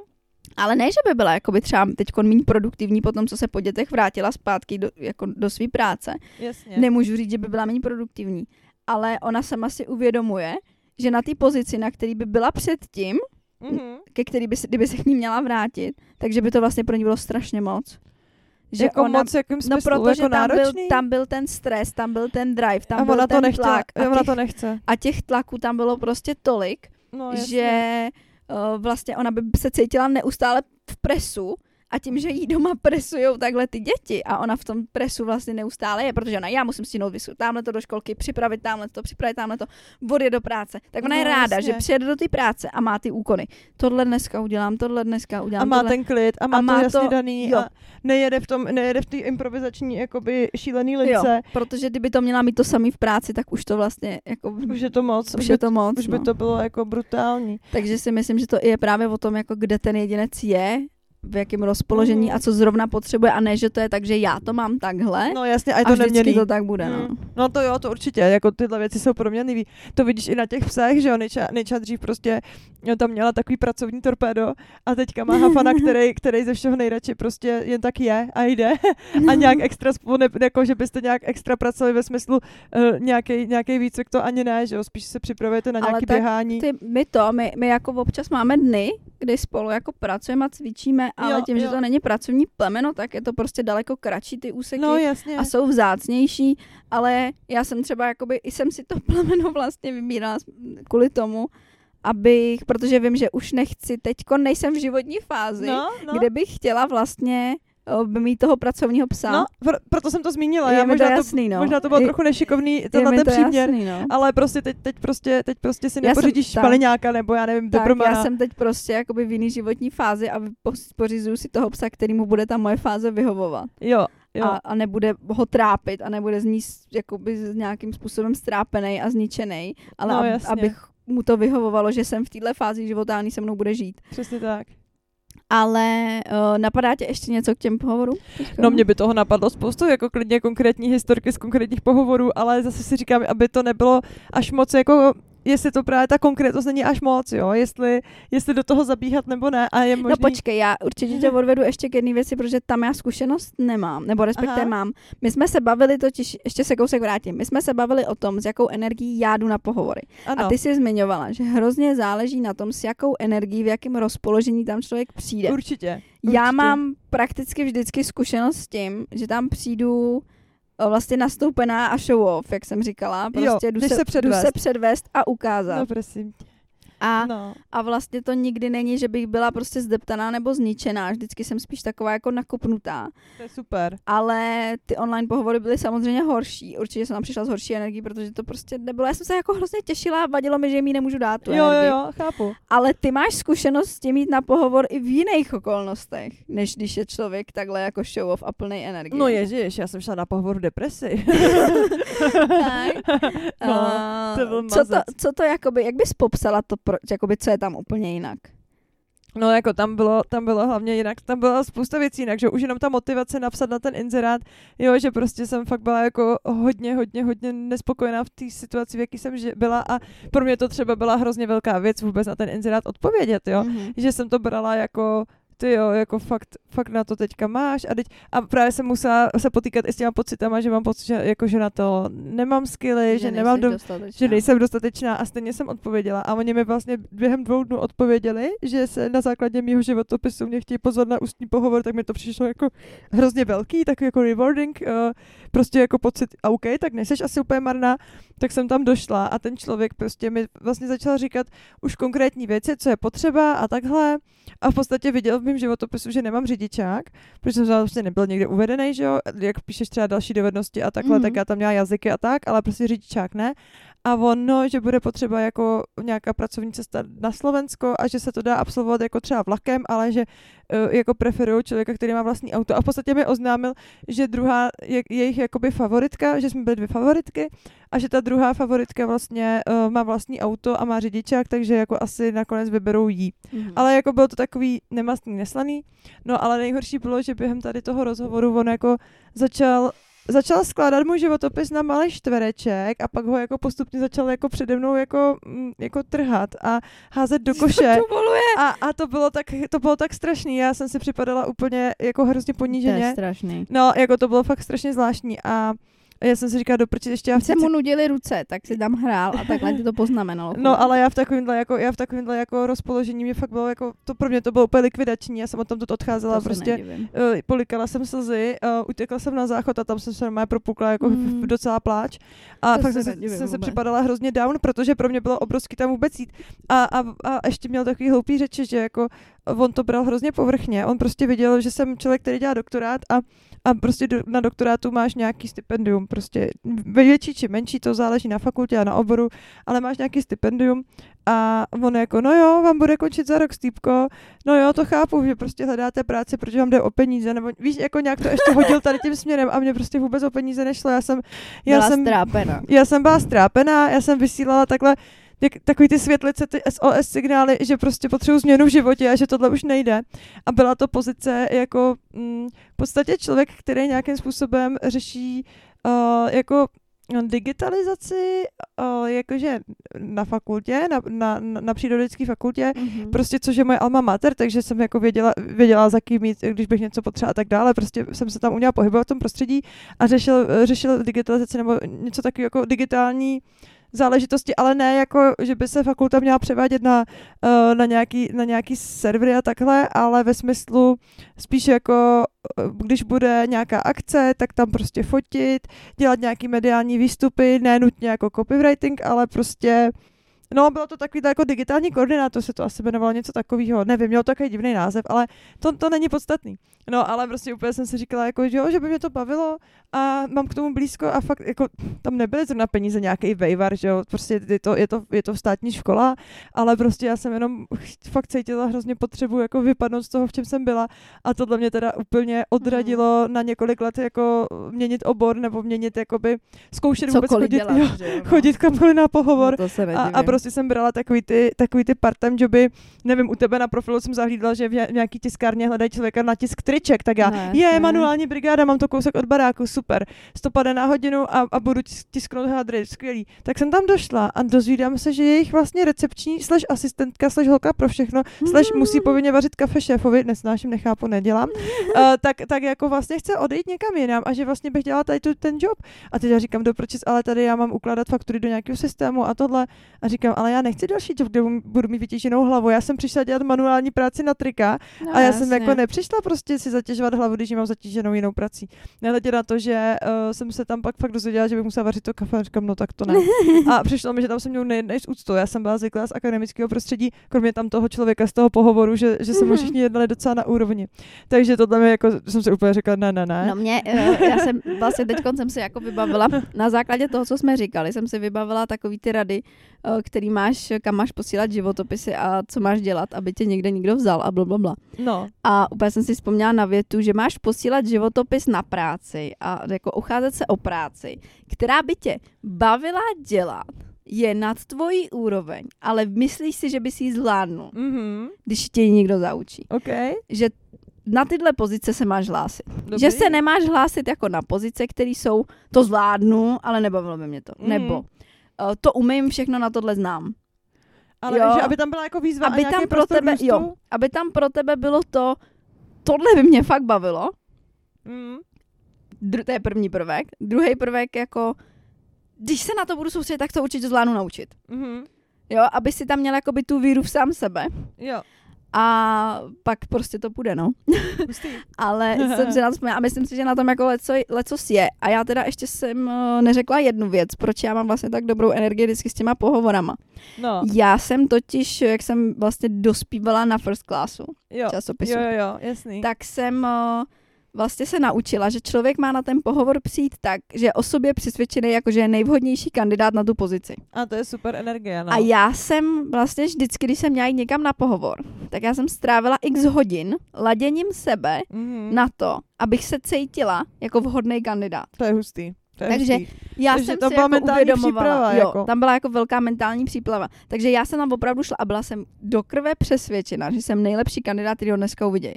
Ale ne, že by byla jakoby třeba teď méně produktivní po tom, co se po dětech vrátila zpátky do, jako do své práce. Jasně. Nemůžu říct, že by byla méně produktivní, ale ona sama si uvědomuje, že na té pozici, na který by byla předtím, Mhm. ke který by se, kdyby se k ní měla vrátit, takže by to vlastně pro ní bylo strašně moc. Že jako ona, moc, jakým no smyslu, protože jako tam byl, tam byl ten stres, tam byl ten drive, tam a byl ona ten to nechtěla, tlak a ona těch, to nechce. a těch tlaků tam bylo prostě tolik, No, jasně. že vlastně ona by se cítila neustále v presu a tím, že jí doma presujou takhle ty děti a ona v tom presu vlastně neustále je, protože ona, já musím stihnout vysu, tamhle to do školky, připravit tamhle to, připravit tamhle to, vody do práce. Tak ona No, je ráda, jasně. že přijede do té práce a má ty úkony. Tohle dneska udělám, tohle dneska udělám. a má tohle. ten klid a má, A má to jasně to- daný jo. a nejede v tom, nejede v té improvizační jakoby šílený lince. Protože kdyby to měla mít to samý v práci, tak už to vlastně jako Už je to moc. už by je to moc. Už by no. to bylo jako brutální. Takže si myslím, že to je právě o tom, jako kde ten jedinec je v jakém rozpoložení Mhm. a co zrovna potřebuje a ne, že to je tak, že já to mám takhle No jasně, a je a to vždycky neměný. to tak bude, no. Mm. No to jo, to určitě, jako tyhle věci jsou proměnlivý. To vidíš i na těch psech, že jo, Nejča, Nejča dřív prostě jo, tam měla takový pracovní torpédo a teďka má Hafana, který, který ze všeho nejradši prostě jen tak je a jde a nějak extra, spolu ne, jako že byste nějak extra pracovali ve smyslu uh, nějaký, nějaký výcvik, to ani ne, že jo, spíš se připravujete na tak běhání. Ty, my to, my, my jako občas máme dny, kdy spolu jako pracujeme a cvičíme, ale Jo, tím, že jo. to není pracovní plemeno, tak je to prostě daleko kratší ty úseky No jasně. a jsou vzácnější, ale já jsem třeba jakoby, i jsem si to plemeno vlastně vybírala kvůli tomu, abych, protože vím, že už nechci, teďko nejsem v životní fázi, no, no. kde bych chtěla vlastně mít toho pracovního psa. No, pr- proto jsem to zmínila. Je Já mi to možná, jasný, no. možná to bylo Je- trochu nešikovný je tenhle mi ten to příměr. jasný, no. Ale prostě teď, teď prostě, teď prostě si nepořídíš špaliňáka, nebo já nevím, Tak, já jsem teď prostě jakoby v jiný životní fázi a pořizuju si toho psa, kterýmu bude ta moje fáze vyhovovat. Jo, jo. A, a nebude ho trápit a nebude z ní jakoby s nějakým způsobem strápený a zničený, ale No, ab, jasně. abych mu to vyhovovalo, že jsem v této fázi života a se mnou bude žít. Přesně tak. Ale uh, napadá tě ještě něco k těm pohovorům? No mě by toho napadlo spoustu, jako klidně konkrétní historky z konkrétních pohovorů, ale zase si říkám, aby to nebylo až moc jako jestli to právě ta konkrétnost není až moc, jo, jestli, jestli do toho zabíhat nebo ne a je možný... No počkej, já určitě tě odvedu ještě k jedné věci, protože tam já zkušenost nemám, nebo respektive Aha. mám. My jsme se bavili totiž, ještě se kousek vrátím, my jsme se bavili o tom, s jakou energií já jdu na pohovory. ano, A ty jsi zmiňovala, že hrozně záleží na tom, s jakou energií, v jakém rozpoložení tam člověk přijde. určitě. Já určitě. mám prakticky vždycky zkušenost s tím, že tam přijdu vlastně nastoupená a show off, jak jsem říkala. Prostě Jo, jdu, se, se jdu předvést. se předvést a ukázat. No prosím. tě. A, No. a vlastně to nikdy není, že bych byla prostě zdeptaná nebo zničená. Vždycky jsem spíš taková jako nakopnutá. To je super. Ale ty online pohovory byly samozřejmě horší. Určitě jsem tam přišla s horší energií, protože to prostě nebylo. Já jsem se jako hrozně těšila a vadilo mi, že jim ji nemůžu dát tu Jo, jo, energii. jo, chápu. Ale ty máš zkušenost s tím jít na pohovor i v jiných okolnostech, než když je člověk takhle jako show off a plný energie. No ježiš, já jsem šla na pohovor v depresi. tak. No, A to byl co, to, co to jakoby, jak bys popsala to, pro, jakoby, co je tam úplně jinak? No jako tam bylo, tam bylo hlavně jinak, tam byla spousta věcí jinak, že už jenom ta motivace napsat na ten inzerát, jo, že prostě jsem fakt byla jako hodně, hodně, hodně nespokojená v té situaci, v jaký jsem byla a pro mě to třeba byla hrozně velká věc vůbec na ten inzerát odpovědět, jo, Mhm. že jsem to brala jako ty jo, jako fakt, fakt na to teďka máš a, teď, a právě jsem musela se potýkat i s těma pocitama, že mám pocit, že, jako, že na to nemám skilly, že, nemám nejsi do, že nejsem dostatečná a stejně jsem odpověděla. A oni mi vlastně během dvou dnů odpověděli, že se na základě mého životopisu mě chtějí pozvat na ústní pohovor, tak mi to přišlo jako hrozně velký, tak jako rewarding, uh, prostě jako pocit, a OK, tak nejseš asi úplně marná, tak jsem tam došla a ten člověk prostě mi vlastně začal říkat už konkrétní věci, co je potřeba a takhle. A v podstatě viděl v mém životopisu, že nemám řidičák, protože jsem vlastně nebyl někde uvedený, že jo, jak píšeš třeba další dovednosti a takhle, Mhm. tak já tam měla jazyky a tak, ale prostě řidičák ne. A ono, že bude potřeba jako nějaká pracovní cesta na Slovensko a že se to dá absolvovat jako třeba vlakem, ale že uh, jako preferují člověka, který má vlastní auto. A v podstatě mi oznámil, že druhá je jejich jakoby favoritka, že jsme byli dvě favoritky a že ta druhá favoritka vlastně uh, má vlastní auto a má řidičák, takže jako asi nakonec vyberou jí. Mhm. Ale jako bylo to takový nemastný, neslaný. No ale nejhorší bylo, že během tady toho rozhovoru on jako začal začal skládat můj životopis na malý čtvereček a pak ho jako postupně začal jako přede mnou jako, mm, jako trhat a házet do koše. A, a to bylo tak, to bylo tak strašný, já jsem si připadala úplně jako hrozně To je poníženě. strašný. No, jako to bylo fakt strašně zvláštní a já jsem si říkala, doprčit ještě já v se mu nudily ruce, tak si tam hrál a takhle ti to poznamenalo. No, ale já v takovémhle jako, já v takovémhle jako rozpoložení mě fakt bylo jako, to pro mě to bylo úplně likvidační, já jsem od tam odcházela to prostě, nedivím. uh, polikala jsem slzy, uh, utekla jsem na záchod a tam jsem se normálně propukla jako Mm. docela pláč. A To fakt se jsem, jsem se připadala hrozně down, protože pro mě bylo obrovský tam vůbec jít. A, a, a ještě měl takový hloupý řeči, že jako on to bral hrozně povrchně. On prostě viděl, že jsem člověk, který dělá doktorát a, a prostě do, na doktorátu máš nějaký stipendium, prostě větší či menší, to záleží na fakultě a na oboru, ale máš nějaký stipendium a on jako, no jo, vám bude končit za rok stýpko, no jo, to chápu, že prostě hledáte práci, protože vám jde o peníze, nebo víš, jako nějak to ještě hodil tady tím směrem a mě prostě vůbec o peníze nešlo, já jsem, já Byla jsem, strápena. já jsem byla strápená, já jsem vysílala takhle jak, takový ty světlice, ty SOS signály, že prostě potřebuji změnu v životě a že tohle už nejde. A byla to pozice jako mm, v podstatě člověk, který nějakým způsobem řeší uh, jako digitalizaci, uh, jakože na fakultě, na, na, na přírodovědské fakultě, mm-hmm. prostě což je moje alma mater, takže jsem jako věděla, věděla za kým mít, když bych něco potřebovala a tak dále, prostě jsem se tam uměla pohybovat v tom prostředí a řešil, řešil digitalizaci nebo něco takového jako digitální záležitosti, ale ne jako, že by se fakulta měla převádět na, uh, na, nějaký, na nějaký servery a takhle, ale ve smyslu spíš jako, uh, když bude nějaká akce, tak tam prostě fotit, dělat nějaký mediální výstupy, ne nutně jako copywriting, ale prostě No, bylo to takový jako digitální koordinátor, se to asi jmenovalo něco takového. Nevím, mělo to takový divný název, ale to, to není podstatný. No, ale prostě úplně jsem si říkala, jako, že, jo, že by mě to bavilo a mám k tomu blízko a fakt jako tam nebyly zrovna peníze nějaký vejvar, že jo, prostě je to, je, to, je to státní škola, ale prostě já jsem jenom fakt cítila hrozně potřebu jako vypadnout z toho, v čem jsem byla a tohle mě teda úplně odradilo mm. na několik let jako měnit obor nebo měnit jakoby zkoušet vůbec chodit, dělat, jo, že, no. chodit kamkoliv na pohovor no, a, a prostě jsem brala takový ty, takový ty part-time joby, nevím, u tebe na profilu jsem zahlídla, že v nějaký tiskárně hledají člověka na tisk triček, tak já, ne, je, ne. manuální brigáda, mám to kousek od baráku, super, 150 na hodinu a, a budu tisknout hadry, skvělý. Tak jsem tam došla a dozvídám se, že jejich vlastně recepční slash asistentka slash holka pro všechno, slash musí povinně vařit kafe šéfovi, nesnáším, nechápu, nedělám, uh, tak, tak jako vlastně chce odejít někam jinam a že vlastně bych dělala tady tu, ten job. A teď já říkám, do ale tady já mám ukládat faktury do nějakého systému a tohle. A říkám, ale já nechci další job, kde budu mít vytěženou hlavu. Já jsem přišla dělat manuální práci na trika no, a já jasně. jsem jako nepřišla prostě si zatěžovat hlavu, když mám zatíženou jinou prací. Nehledě na to, že uh, jsem se tam pak fakt dozvěděla, že bych musela vařit to kafe a říkám, no tak to ne. A přišlo mi, že tam jsem měl nejednej z úctou. Já jsem byla zvyklá z akademického prostředí, kromě tam toho člověka z toho pohovoru, že, že jsme mm-hmm. všichni jednali docela na úrovni. Takže tohle mi jako, jsem si úplně řekla, ne, ne, ne. No mě, uh, já jsem vlastně teď jsem si jako vybavila, na základě toho, co jsme říkali, jsem si vybavila takový ty rady, uh, který máš, kam máš posílat životopisy a co máš dělat, aby tě někde někdo vzal a blablabla. Bla, bla. No. A úplně jsem si vzpomněla na větu, že máš posílat životopis na práci a jako ucházet se o práci, která by tě bavila dělat, je nad tvojí úroveň, ale myslíš si, že by si ji zvládnul, mm-hmm. když tě ji někdo zaučí. Okay. Že na tyhle pozice se máš hlásit. Dobrý. Že se nemáš hlásit jako na pozice, které jsou, to zvládnu, ale nebavilo by mě to. Mm. Nebo to umím, všechno na tohle znám. Ale jo. že aby tam byla jako výzva aby a tam pro tebe, jo, aby tam pro tebe bylo to, tohle by mě fakt bavilo. Mm. Dru- to je první prvek. Druhý prvek jako, když se na to budu soustředit, tak to určitě zvládnu naučit. Mm-hmm. Jo, aby si tam měl jakoby tu víru v sám sebe. Jo a pak prostě to půjde, no. Ale jsem si na to a myslím si, že na tom jako leco, lecos je. A já teda ještě jsem uh, neřekla jednu věc, proč já mám vlastně tak dobrou energii vždycky s těma pohovorama. No. Já jsem totiž, jak jsem vlastně dospívala na first classu jo. časopisu, jo, jo, jo, jasný. tak jsem uh, vlastně se naučila, že člověk má na ten pohovor přijít tak, že je o sobě přesvědčený, jako že je nejvhodnější kandidát na tu pozici. A to je super energie, no. A já jsem vlastně vždycky, když jsem měla jít někam na pohovor, tak já jsem strávila x hodin laděním sebe mm-hmm. na to, abych se cítila jako vhodný kandidát. To je hustý. Takže já Takže jsem to si byla jako uvědomovala, jo, jako. tam byla jako velká mentální příplava. Takže já jsem tam opravdu šla a byla jsem do krve přesvědčena, že jsem nejlepší kandidát, který ho dneska uvidějí.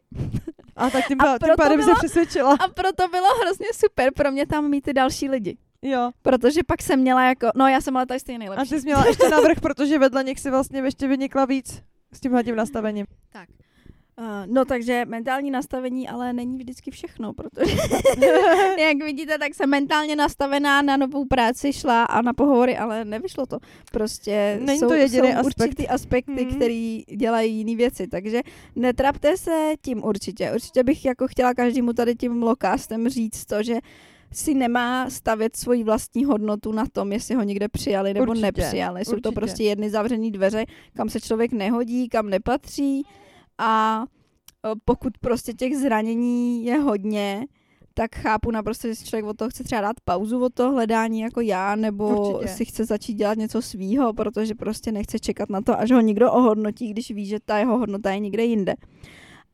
A tak tím, a tím pádem bylo, se přesvědčila. A proto bylo hrozně super pro mě tam mít ty další lidi. Jo. Protože pak jsem měla jako, no já jsem ale tady stejně nejlepší. A ty jsi měla ještě navrh, protože vedle nich si vlastně ještě vynikla víc s tímhle tím nastavením. Tak. Uh, no takže mentální nastavení ale není vždycky všechno, protože jak vidíte, tak jsem mentálně nastavená na novou práci šla a na pohovory, ale nevyšlo to. Prostě není jsou, to jediný jsou aspekt. určitý aspekty, mm. které dělají jiné věci, takže netrapte se tím určitě. Určitě bych jako chtěla každému tady tím lokástem říct to, že si nemá stavět svoji vlastní hodnotu na tom, jestli ho někde přijali nebo určitě, nepřijali. Jsou určitě. to prostě jedny zavřené dveře, kam se člověk nehodí, kam nepatří a pokud prostě těch zranění je hodně, tak chápu naprosto, že si člověk od toho chce třeba dát pauzu od toho hledání jako já, nebo Určitě. si chce začít dělat něco svýho, protože prostě nechce čekat na to, až ho někdo ohodnotí, když ví, že ta jeho hodnota je někde jinde.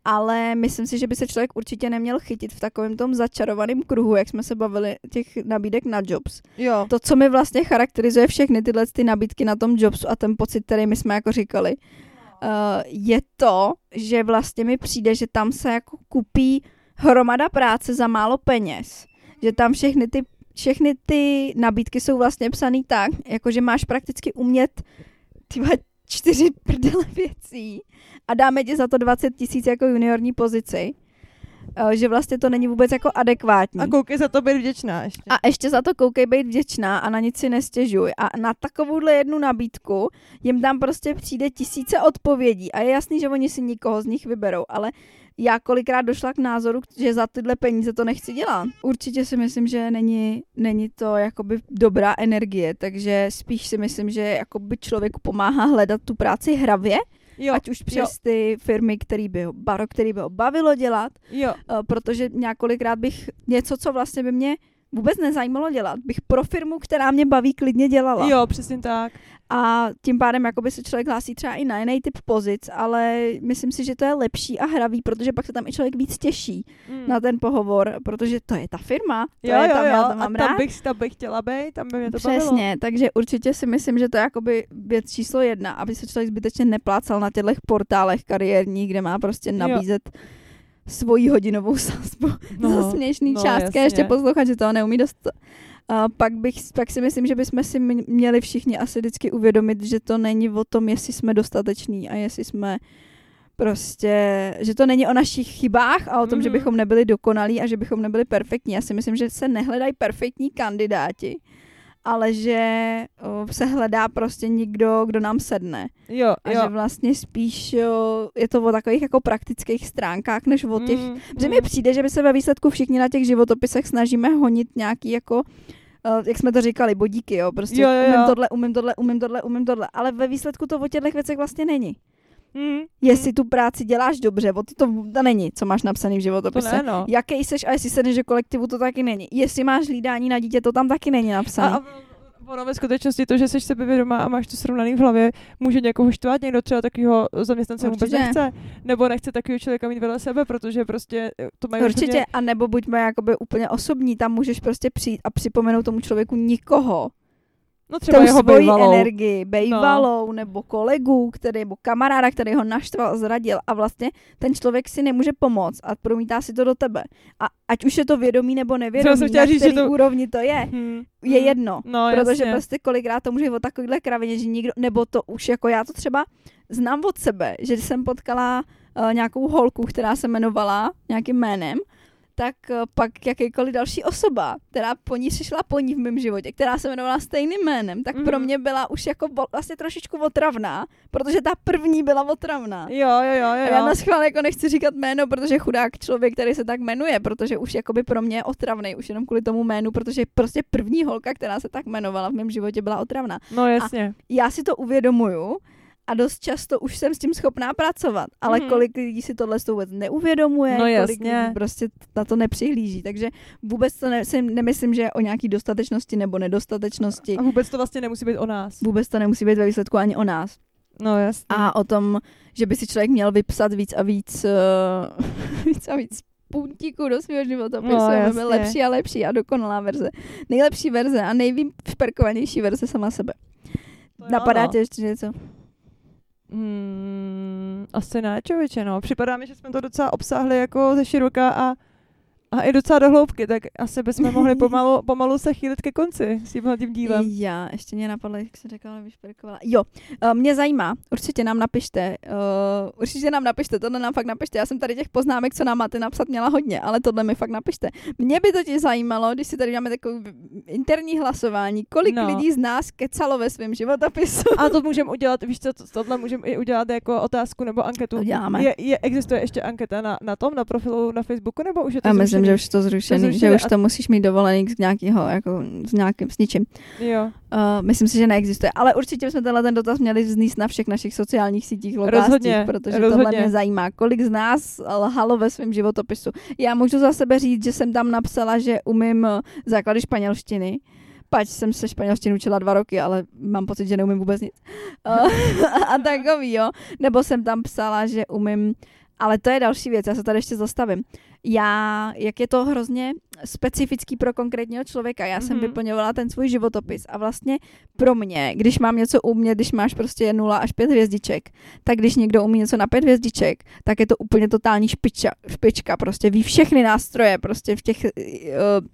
ale myslím si, že by se člověk určitě neměl chytit v takovém tom začarovaném kruhu, jak jsme se bavili, těch nabídek na jobs. Jo. To, co mi vlastně charakterizuje všechny tyhle ty nabídky na tom jobsu a ten pocit, který my jsme jako říkali, je to, že vlastně mi přijde, že tam se jako kupí hromada práce za málo peněz. Že tam všechny ty, všechny ty nabídky jsou vlastně psaný tak, jako že máš prakticky umět tyhle čtyři prdele věcí a dáme ti za to 20 tisíc jako juniorní pozici. Uh, že vlastně to není vůbec jako adekvátní. A koukej za to být vděčná ještě. A ještě za to koukej být vděčná a na nic si nestěžuj. A na takovouhle jednu nabídku jim tam prostě přijde tisíce odpovědí a je jasný, že oni si nikoho z nich vyberou, ale já kolikrát došla k názoru, že za tyhle peníze to nechci dělat. Určitě si myslím, že není, není to jakoby dobrá energie, takže spíš si myslím, že jakoby člověku pomáhá hledat tu práci hravě, jo, ať už přes jo, ty firmy, který by ho, baro, který by ho bavilo dělat, jo. Uh, protože několikrát bych něco, co vlastně by mě vůbec nezajímalo dělat, bych pro firmu, která mě baví, klidně dělala. Jo, přesně tak. A tím pádem jakoby se člověk hlásí třeba i na jiný typ pozic, ale myslím si, že to je lepší a hravý, protože pak se tam i člověk víc těší Mm. na ten pohovor, protože to je ta firma, to jo, je jo, tam, jo. já to mám a rád. tam bych, tam bych chtěla být, tam by mě to bavilo. Přesně, takže určitě si myslím, že to je jakoby věc číslo jedna, aby se člověk zbytečně neplácal na těchto portálech kariérních, kde má prostě nabízet svoji hodinovou sazbu no, za směšný no, částky a jasně. ještě poslouchat, že toho neumí dost. A pak, bych, pak si myslím, že bychom si měli všichni asi vždycky uvědomit, že to není o tom, jestli jsme dostateční a jestli jsme prostě, že to není o našich chybách a o tom, mm-hmm. že bychom nebyli dokonalí a že bychom nebyli perfektní. Já si myslím, že se nehledají perfektní kandidáti, ale že o, se hledá prostě někdo, kdo nám sedne. Jo, A jo. že vlastně spíš o, je to o takových jako praktických stránkách, než o těch Mm, Protože mm. mi přijde, že my se ve výsledku všichni na těch životopisech snažíme honit nějaký jako uh, jak jsme to říkali, bodíky, jo, prostě Jo, jo, jo. umím tohle, umím tohle, umím tohle, umím tohle, ale ve výsledku to o těchto věcech vlastně není. Mm, Jestli tu práci děláš dobře, o to, to, to není, co máš napsaný v to životopise. ne, no. Jaký seš a jestli sedneš do kolektivu, to taky není. Jestli máš hlídání na dítě, to tam taky není A, napsané. a ono ve skutečnosti to, že jsi sebevědomá a máš to srovnaný v hlavě, může někoho štvat, někdo třeba takového zaměstnance vůbec Určitě. nechce, nebo nechce takového člověka mít vedle sebe, protože prostě to mají Určitě, úplně- a nebo buďme jakoby úplně osobní, tam můžeš prostě přijít a připomenout tomu člověku nikoho, no třeba tou jeho svoji bývalou. energii, bejvalou, no. nebo kolegu, který, nebo kamaráda, který ho naštval, zradil a vlastně ten člověk si nemůže pomoct a promítá si to do tebe. A ať už je to vědomí nebo nevědomí, na říct, že který to- úrovni to je, Hmm. je hmm. jedno. No, protože jasně. prostě kolikrát to může být o takovýhle kravině, že nikdo, nebo to už jako já to třeba znám od sebe, že jsem potkala uh, nějakou holku, která se jmenovala nějakým jménem, tak uh, pak jakýkoliv další osoba, která po ní přišla po ní v mém životě, která se jmenovala stejným jménem, tak mm-hmm. pro Mhm. mě byla už jako bo- vlastně trošičku otravná, protože ta první byla otravná. Jo, jo, jo, A jo. já na schvál jako nechci říkat jméno, protože chudák člověk, který se tak jmenuje, protože už jakoby pro mě je otravný, už jenom kvůli tomu jménu, protože prostě první holka, která se tak jmenovala v mém životě, byla otravná. No jasně. Já si to uvědomuju a dost často už jsem s tím schopná pracovat, ale mm-hmm. kolik lidí si tohle vůbec neuvědomuje, No kolik jasně. lidí prostě na to nepřihlíží, takže vůbec to ne, si nemyslím, že je o nějaký dostatečnosti nebo nedostatečnosti. A vůbec to vlastně nemusí být o nás. Vůbec to nemusí být ve výsledku ani o nás. No jasně. A o tom, že by si člověk měl vypsat víc a víc, uh, víc a víc puntíků do svého životopisu, No, jasně. lepší a lepší a dokonalá verze. Nejlepší verze a nejvyšperkovanější verze sama sebe. To Napadá no. tě ještě něco? Hmm, asi ne, člověče, no. Připadá mi, že jsme to docela obsáhli jako ze široka a, a i docela do hloubky, tak asi bychom mohli pomalu, pomalu se chýlit ke konci s tímhle tím dílem. Já, ještě mě napadlo, jak se řekla, ale vyšperkovala. Jo, uh, mě zajímá, určitě nám napište, uh, určitě nám napište, tohle nám fakt napište. Já jsem tady těch poznámek, co nám máte napsat, měla hodně, ale tohle mi fakt napište. Mě by totiž zajímalo, když si tady máme takové interní hlasování, kolik No. lidí z nás kecalo ve svém životopisu. A to můžeme udělat, víš co, to- tohle můžeme i udělat jako otázku nebo anketu. Uděláme. Je, je, existuje ještě anketa na, na tom, na profilu na Facebooku, nebo už je to myslím, že už je to zrušený, zrušený že už a- to musíš mít dovolený z nějakého, jako s nějakým, s ničím. Jo. Uh, myslím si, že neexistuje, ale určitě bychom tenhle ten dotaz měli vznést na všech našich sociálních sítích Rozhodně, protože rozhodně. tohle mě zajímá. Kolik z nás lhalo ve svém životopisu? Já můžu za sebe říct, že jsem tam napsala, že umím eh, základy španělštiny, Pač jsem se španělštinu učila dva roky, ale mám pocit, že neumím vůbec nic. Uh, a takový, jo. Nebo jsem tam psala, že umím Ale to je další věc, já se tady ještě zastavím. Já, jak je to hrozně specifický pro konkrétního člověka, já jsem Mhm. vyplňovala ten svůj životopis a vlastně pro mě, když mám něco umět, když máš prostě 0 až 5 hvězdiček, tak když někdo umí něco na 5 hvězdiček, tak je to úplně totální špiča, špička, prostě ví všechny nástroje, prostě v těch, eh,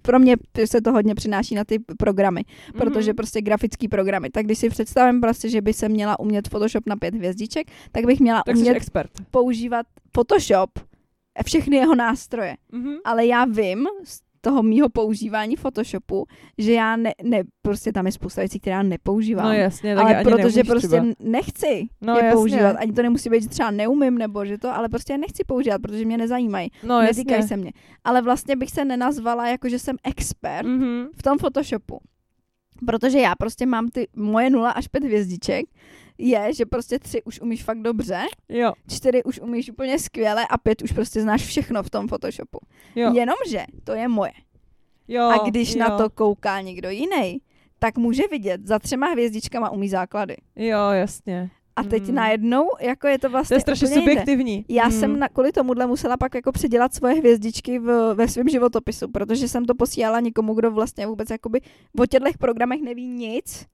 pro mě se to hodně přináší na ty programy, protože Mhm. prostě grafický programy. Tak když si představím prostě, že by se měla umět Photoshop na 5 hvězdiček, tak bych měla Tak umět expert. používat Photoshop, všechny jeho nástroje. Mhm. Ale já vím z toho mýho používání Photoshopu, že já ne, ne prostě tam je spousta věcí, které já nepoužívám. No jasně, tak ale protože prostě třeba. nechci No je jasně. používat. Ani to nemusí být, že třeba neumím nebo že to, ale prostě nechci používat, protože mě nezajímají. No Netýkají jasně. se mě. Ale vlastně bych se nenazvala jako, že jsem expert Mhm. v tom Photoshopu. Protože já prostě mám ty moje 0 až 5 hvězdiček, je, že prostě tři už umíš fakt dobře, Jo, čtyři už umíš úplně skvěle a pět už prostě znáš všechno v tom Photoshopu. jo, Jenomže to je moje. jo. a když jo. na to kouká někdo jiný, tak může vidět, za třema hvězdičkama umí základy. Jo, jasně. A teď Mm. najednou, jako je to To vlastně je strašně jinde. subjektivní. Já Mm. jsem na, kvůli tomuhle musela pak jako předělat svoje hvězdičky v, ve svém životopisu, protože jsem to posílala někomu, kdo vlastně vůbec jakoby o těchto programech neví nic.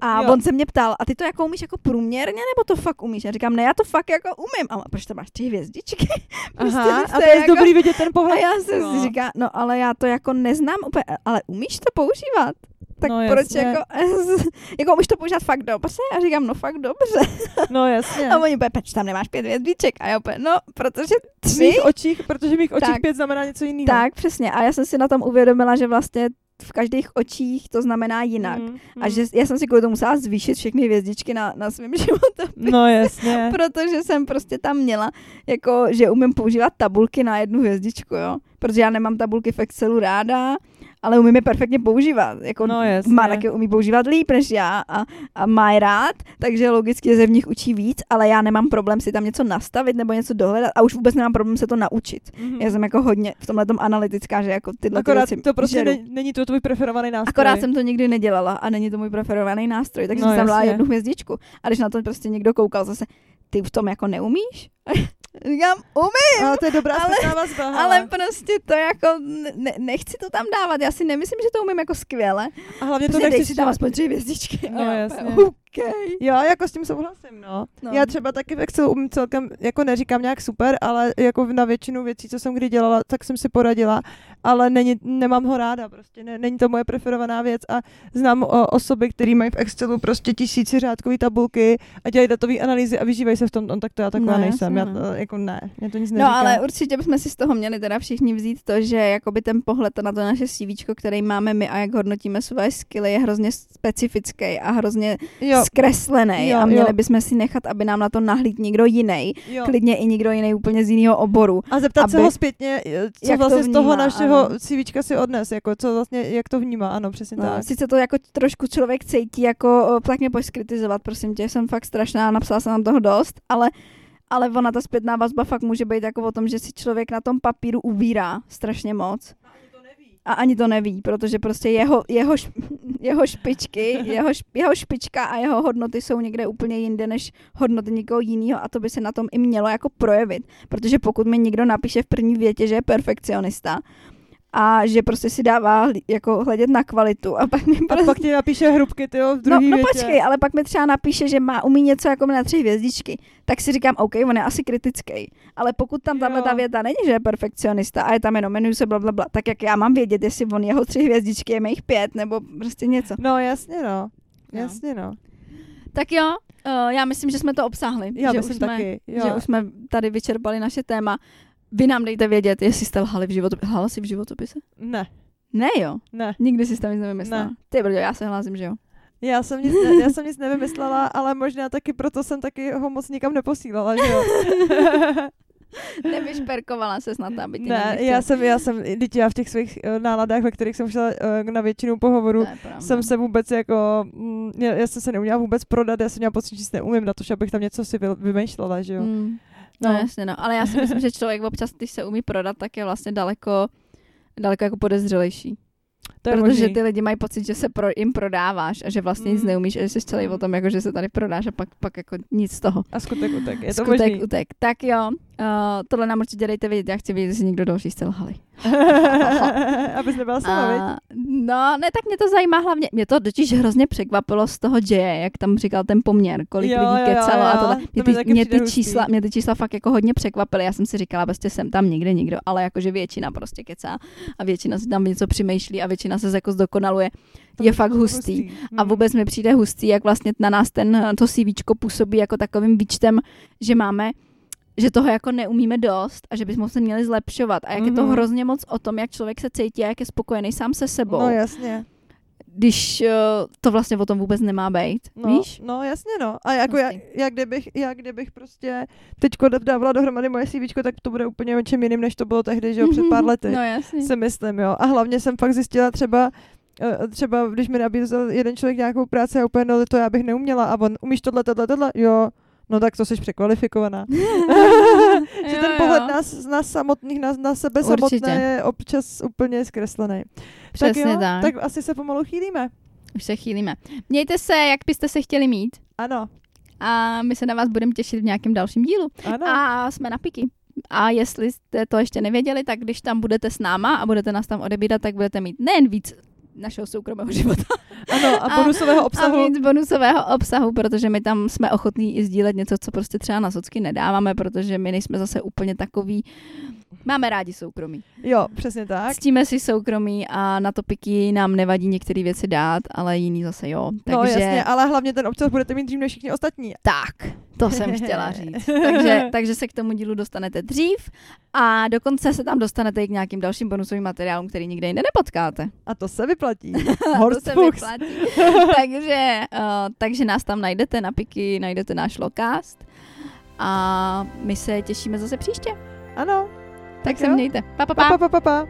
A Jo. on se mě ptal, a ty to jako umíš jako průměrně, nebo to fakt umíš? Já říkám, ne, já to fakt jako umím. A proč tam máš tři hvězdičky? Prostě Aha, a to je jako- dobrý vidět ten A pohled. já jsem No. si říká, no ale já to jako neznám úplně, ale umíš to používat? Tak No, proč jasně. jako, jako umíš to používat fakt dobře? A říkám, no fakt dobře. No jasně. A oni úplně, proč tam nemáš pět hvězdiček? A já úplně, no, protože V tři. mých očích, protože v mých očích Tak. pět znamená něco jiného. Tak, přesně. A já jsem si na tom uvědomila, že vlastně v každých očích to znamená jinak. Mm, A že já jsem si kvůli tomu musela zvýšit všechny hvězdičky na, na svém životě. No jasně. Protože jsem prostě tam měla, jako, že umím používat tabulky na jednu hvězdičku, jo. Protože já nemám tabulky v Excelu ráda, ale umím je perfektně používat. Jako No, jasně. má taky umí používat líp než já a, a má je rád, takže logicky se v nich učí víc, ale já nemám problém si tam něco nastavit nebo něco dohledat a už vůbec nemám problém se to naučit. Mhm. Já jsem jako hodně v tomhle analytická, že jako tyhle ty Akorát věci to prostě žeru. ne, není to tvůj preferovaný nástroj. Akorát jsem to nikdy nedělala a není to můj preferovaný nástroj, takže No, jsem tam dala jednu hvězdičku. A když na to prostě někdo koukal zase, ty v tom jako neumíš? Říkám, umím, Ale to je dobrá Ale- vazba. ale prostě to jako, ne, nechci to tam dávat, já si nemyslím, že to umím jako skvěle. A hlavně to Prostě dej nechci si tam aspoň tři hvězdičky. No, já jasně. úplně, OK. Jo, jako s tím souhlasím, no. No. Já třeba taky v Excelu umím celkem, jako neříkám nějak super, ale jako na většinu věcí, co jsem kdy dělala, tak jsem si poradila, ale není, nemám ho ráda, prostě ne, není to moje preferovaná věc a znám o, osoby, které mají v Excelu prostě tisíci řádkové tabulky a dělají datové analýzy a vyžívají se v tom, no, tak to já taková No, nejsem, já, no. to, jako ne, mě to nic No neříká. ale určitě bychom si z toho měli teda všichni vzít to, že jakoby ten pohled na to naše CV, který máme my a jak hodnotíme svoje skily, je hrozně specifický a hrozně jo, zkreslený Jo, a měli jo. bychom si nechat, aby nám na to nahlíd někdo jiný, klidně i někdo jiný úplně z jiného oboru. A zeptat se aby- ho zpětně, co Jak to vlastně z toho vnímá, našeho. CVčka si odnes, jako co vlastně, jak to vnímá, ano, přesně No, tak. sice to jako trošku člověk cítí, jako tak mě pojď skritizovat, prosím tě, jsem fakt strašná, napsala jsem tam toho dost, ale ale ona ta zpětná vazba fakt může být jako o tom, že si člověk na tom papíru ubírá strašně moc. A ani to neví, protože prostě jeho, jeho, jeho špičky, jeho, jeho špička a jeho hodnoty jsou někde úplně jinde než hodnoty někoho jiného a to by se na tom i mělo jako projevit. Protože pokud mi někdo napíše v první větě, že je perfekcionista a že prostě si dává jako hledět na kvalitu a pak mi A prostě pak ti napíše hrubky, ty v No, druhý no větě. počkej, ale pak mi třeba napíše, že má umí něco jako na tři hvězdičky, tak si říkám, OK, on je asi kritický. Ale pokud tam tahle Jo. ta věta není, že je perfekcionista a je tam jenom jmenuji se bla, bla, bla, tak jak já mám vědět, jestli on jeho tři hvězdičky je mých pět, nebo prostě něco. No jasně no, No. jasně no. Tak jo, uh, já myslím, že jsme to obsáhli. Já že myslím už jsme, taky, jo. Že už jsme tady vyčerpali naše téma. Vy nám dejte vědět, jestli jste lhali v životopise. Lhala jsi v životopise? Ne, Ne jo, ne. nikdy jsi tam nic nevymyslela. Ne. Ty brďo, já se hlásím, že jo. Já jsem, nic, ne, já jsem nic nevymyslela, ale možná taky proto jsem taky ho moc nikam neposílala, že jo. Nevyšperkovala se snad, aby ti ne, já jsem, já jsem, teď já v těch svých eh, náladách, ve kterých jsem šla eh, na většinu pohovoru, pravda. jsem se vůbec jako, mm, já, já jsem se neuměla vůbec prodat, já jsem měla pocit, že si neumím na to, že abych tam něco si vy, vymýšlela, že jo. Mm. No. No. jasně, no. Ale já si myslím, že člověk občas, když se umí prodat, tak je vlastně daleko, daleko jako podezřelejší. To je Protože možný. ty lidi mají pocit, že se pro, jim prodáváš a že vlastně nic Mm. neumíš a že jsi celý o tom, jako že se tady prodáš a pak, pak jako nic z toho. A skutek utek, je to Skutek možný. utek. Tak jo, Uh, tohle nám určitě dejte vědět, já chci vědět, jestli někdo další jste lhali. Abys nebyla sama? A, no, ne, tak mě to zajímá hlavně, mě to totiž hrozně překvapilo z toho děje, jak tam říkal ten poměr, kolik Jo, lidí jo, jo, kecalo jo, a tohle. to Mě mi ty, mě, ty hustý. čísla, mě ty čísla fakt jako hodně překvapily, já jsem si říkala, prostě jsem tam nikde nikdo, ale jakože většina prostě kecá a většina si tam něco přemýšlí a většina se jako zdokonaluje, To je fakt přijde hustý. A Mm. vůbec mi přijde hustý, jak vlastně na nás ten, to CVčko působí jako takovým výčtem, že máme že toho jako neumíme dost a že bychom se měli zlepšovat. A jak je to Mhm. hrozně moc o tom, jak člověk se cítí a jak je spokojený sám se sebou. No jasně. když uh, to vlastně o tom vůbec nemá být. No, Víš? no jasně no. A jako já, já, kdybych, já kdybych prostě teďko dávala dohromady moje CVčko, tak to bude úplně o čem jiným, než to bylo tehdy, že jo, před pár lety. No jasně. si myslím, jo. A hlavně jsem fakt zjistila třeba, eh, třeba když mi nabízel jeden člověk nějakou práci a úplně, no to já bych neuměla a on, umíš tohle, tohle, tohle, jo. No tak to jsi překvalifikovaná. že Jo, ten pohled nás, nás samotných, nás, na sebe Určitě. samotné je občas úplně zkreslený. Přesně tak, jo, tak. tak asi se pomalu chýlíme. Už se chýlíme. Mějte se, jak byste se chtěli mít Ano, a my se na vás budeme těšit v nějakém dalším dílu. ano. A jsme na piky. A jestli jste to ještě nevěděli, tak když tam budete s náma a budete nás tam odebírat, tak budete mít nejen víc našeho soukromého života Ano, a bonusového a obsahu. víc bonusového obsahu, protože my tam jsme ochotní i sdílet něco, co prostě třeba na socky nedáváme, protože my nejsme zase úplně takový, máme rádi soukromí. Jo, přesně tak. Ctíme si soukromí a na topiky nám nevadí některé věci dát, ale jiný zase jo. No Takže jasně, ale hlavně ten obsah budete mít dřív než všichni ostatní. tak, to jsem chtěla říct. Takže, takže se k tomu dílu dostanete dřív a dokonce se tam dostanete i k nějakým dalším bonusovým materiálům, který nikde jinde nepotkáte. A to se vyplatí. to Horst se Fuchs. vyplatí. takže, uh, takže nás tam najdete na piky, najdete náš lokast a my se těšíme zase příště. Ano. Tak, Tak se jo. mějte. Pa, pa, Pa, pa. pa, pa, pa, pa.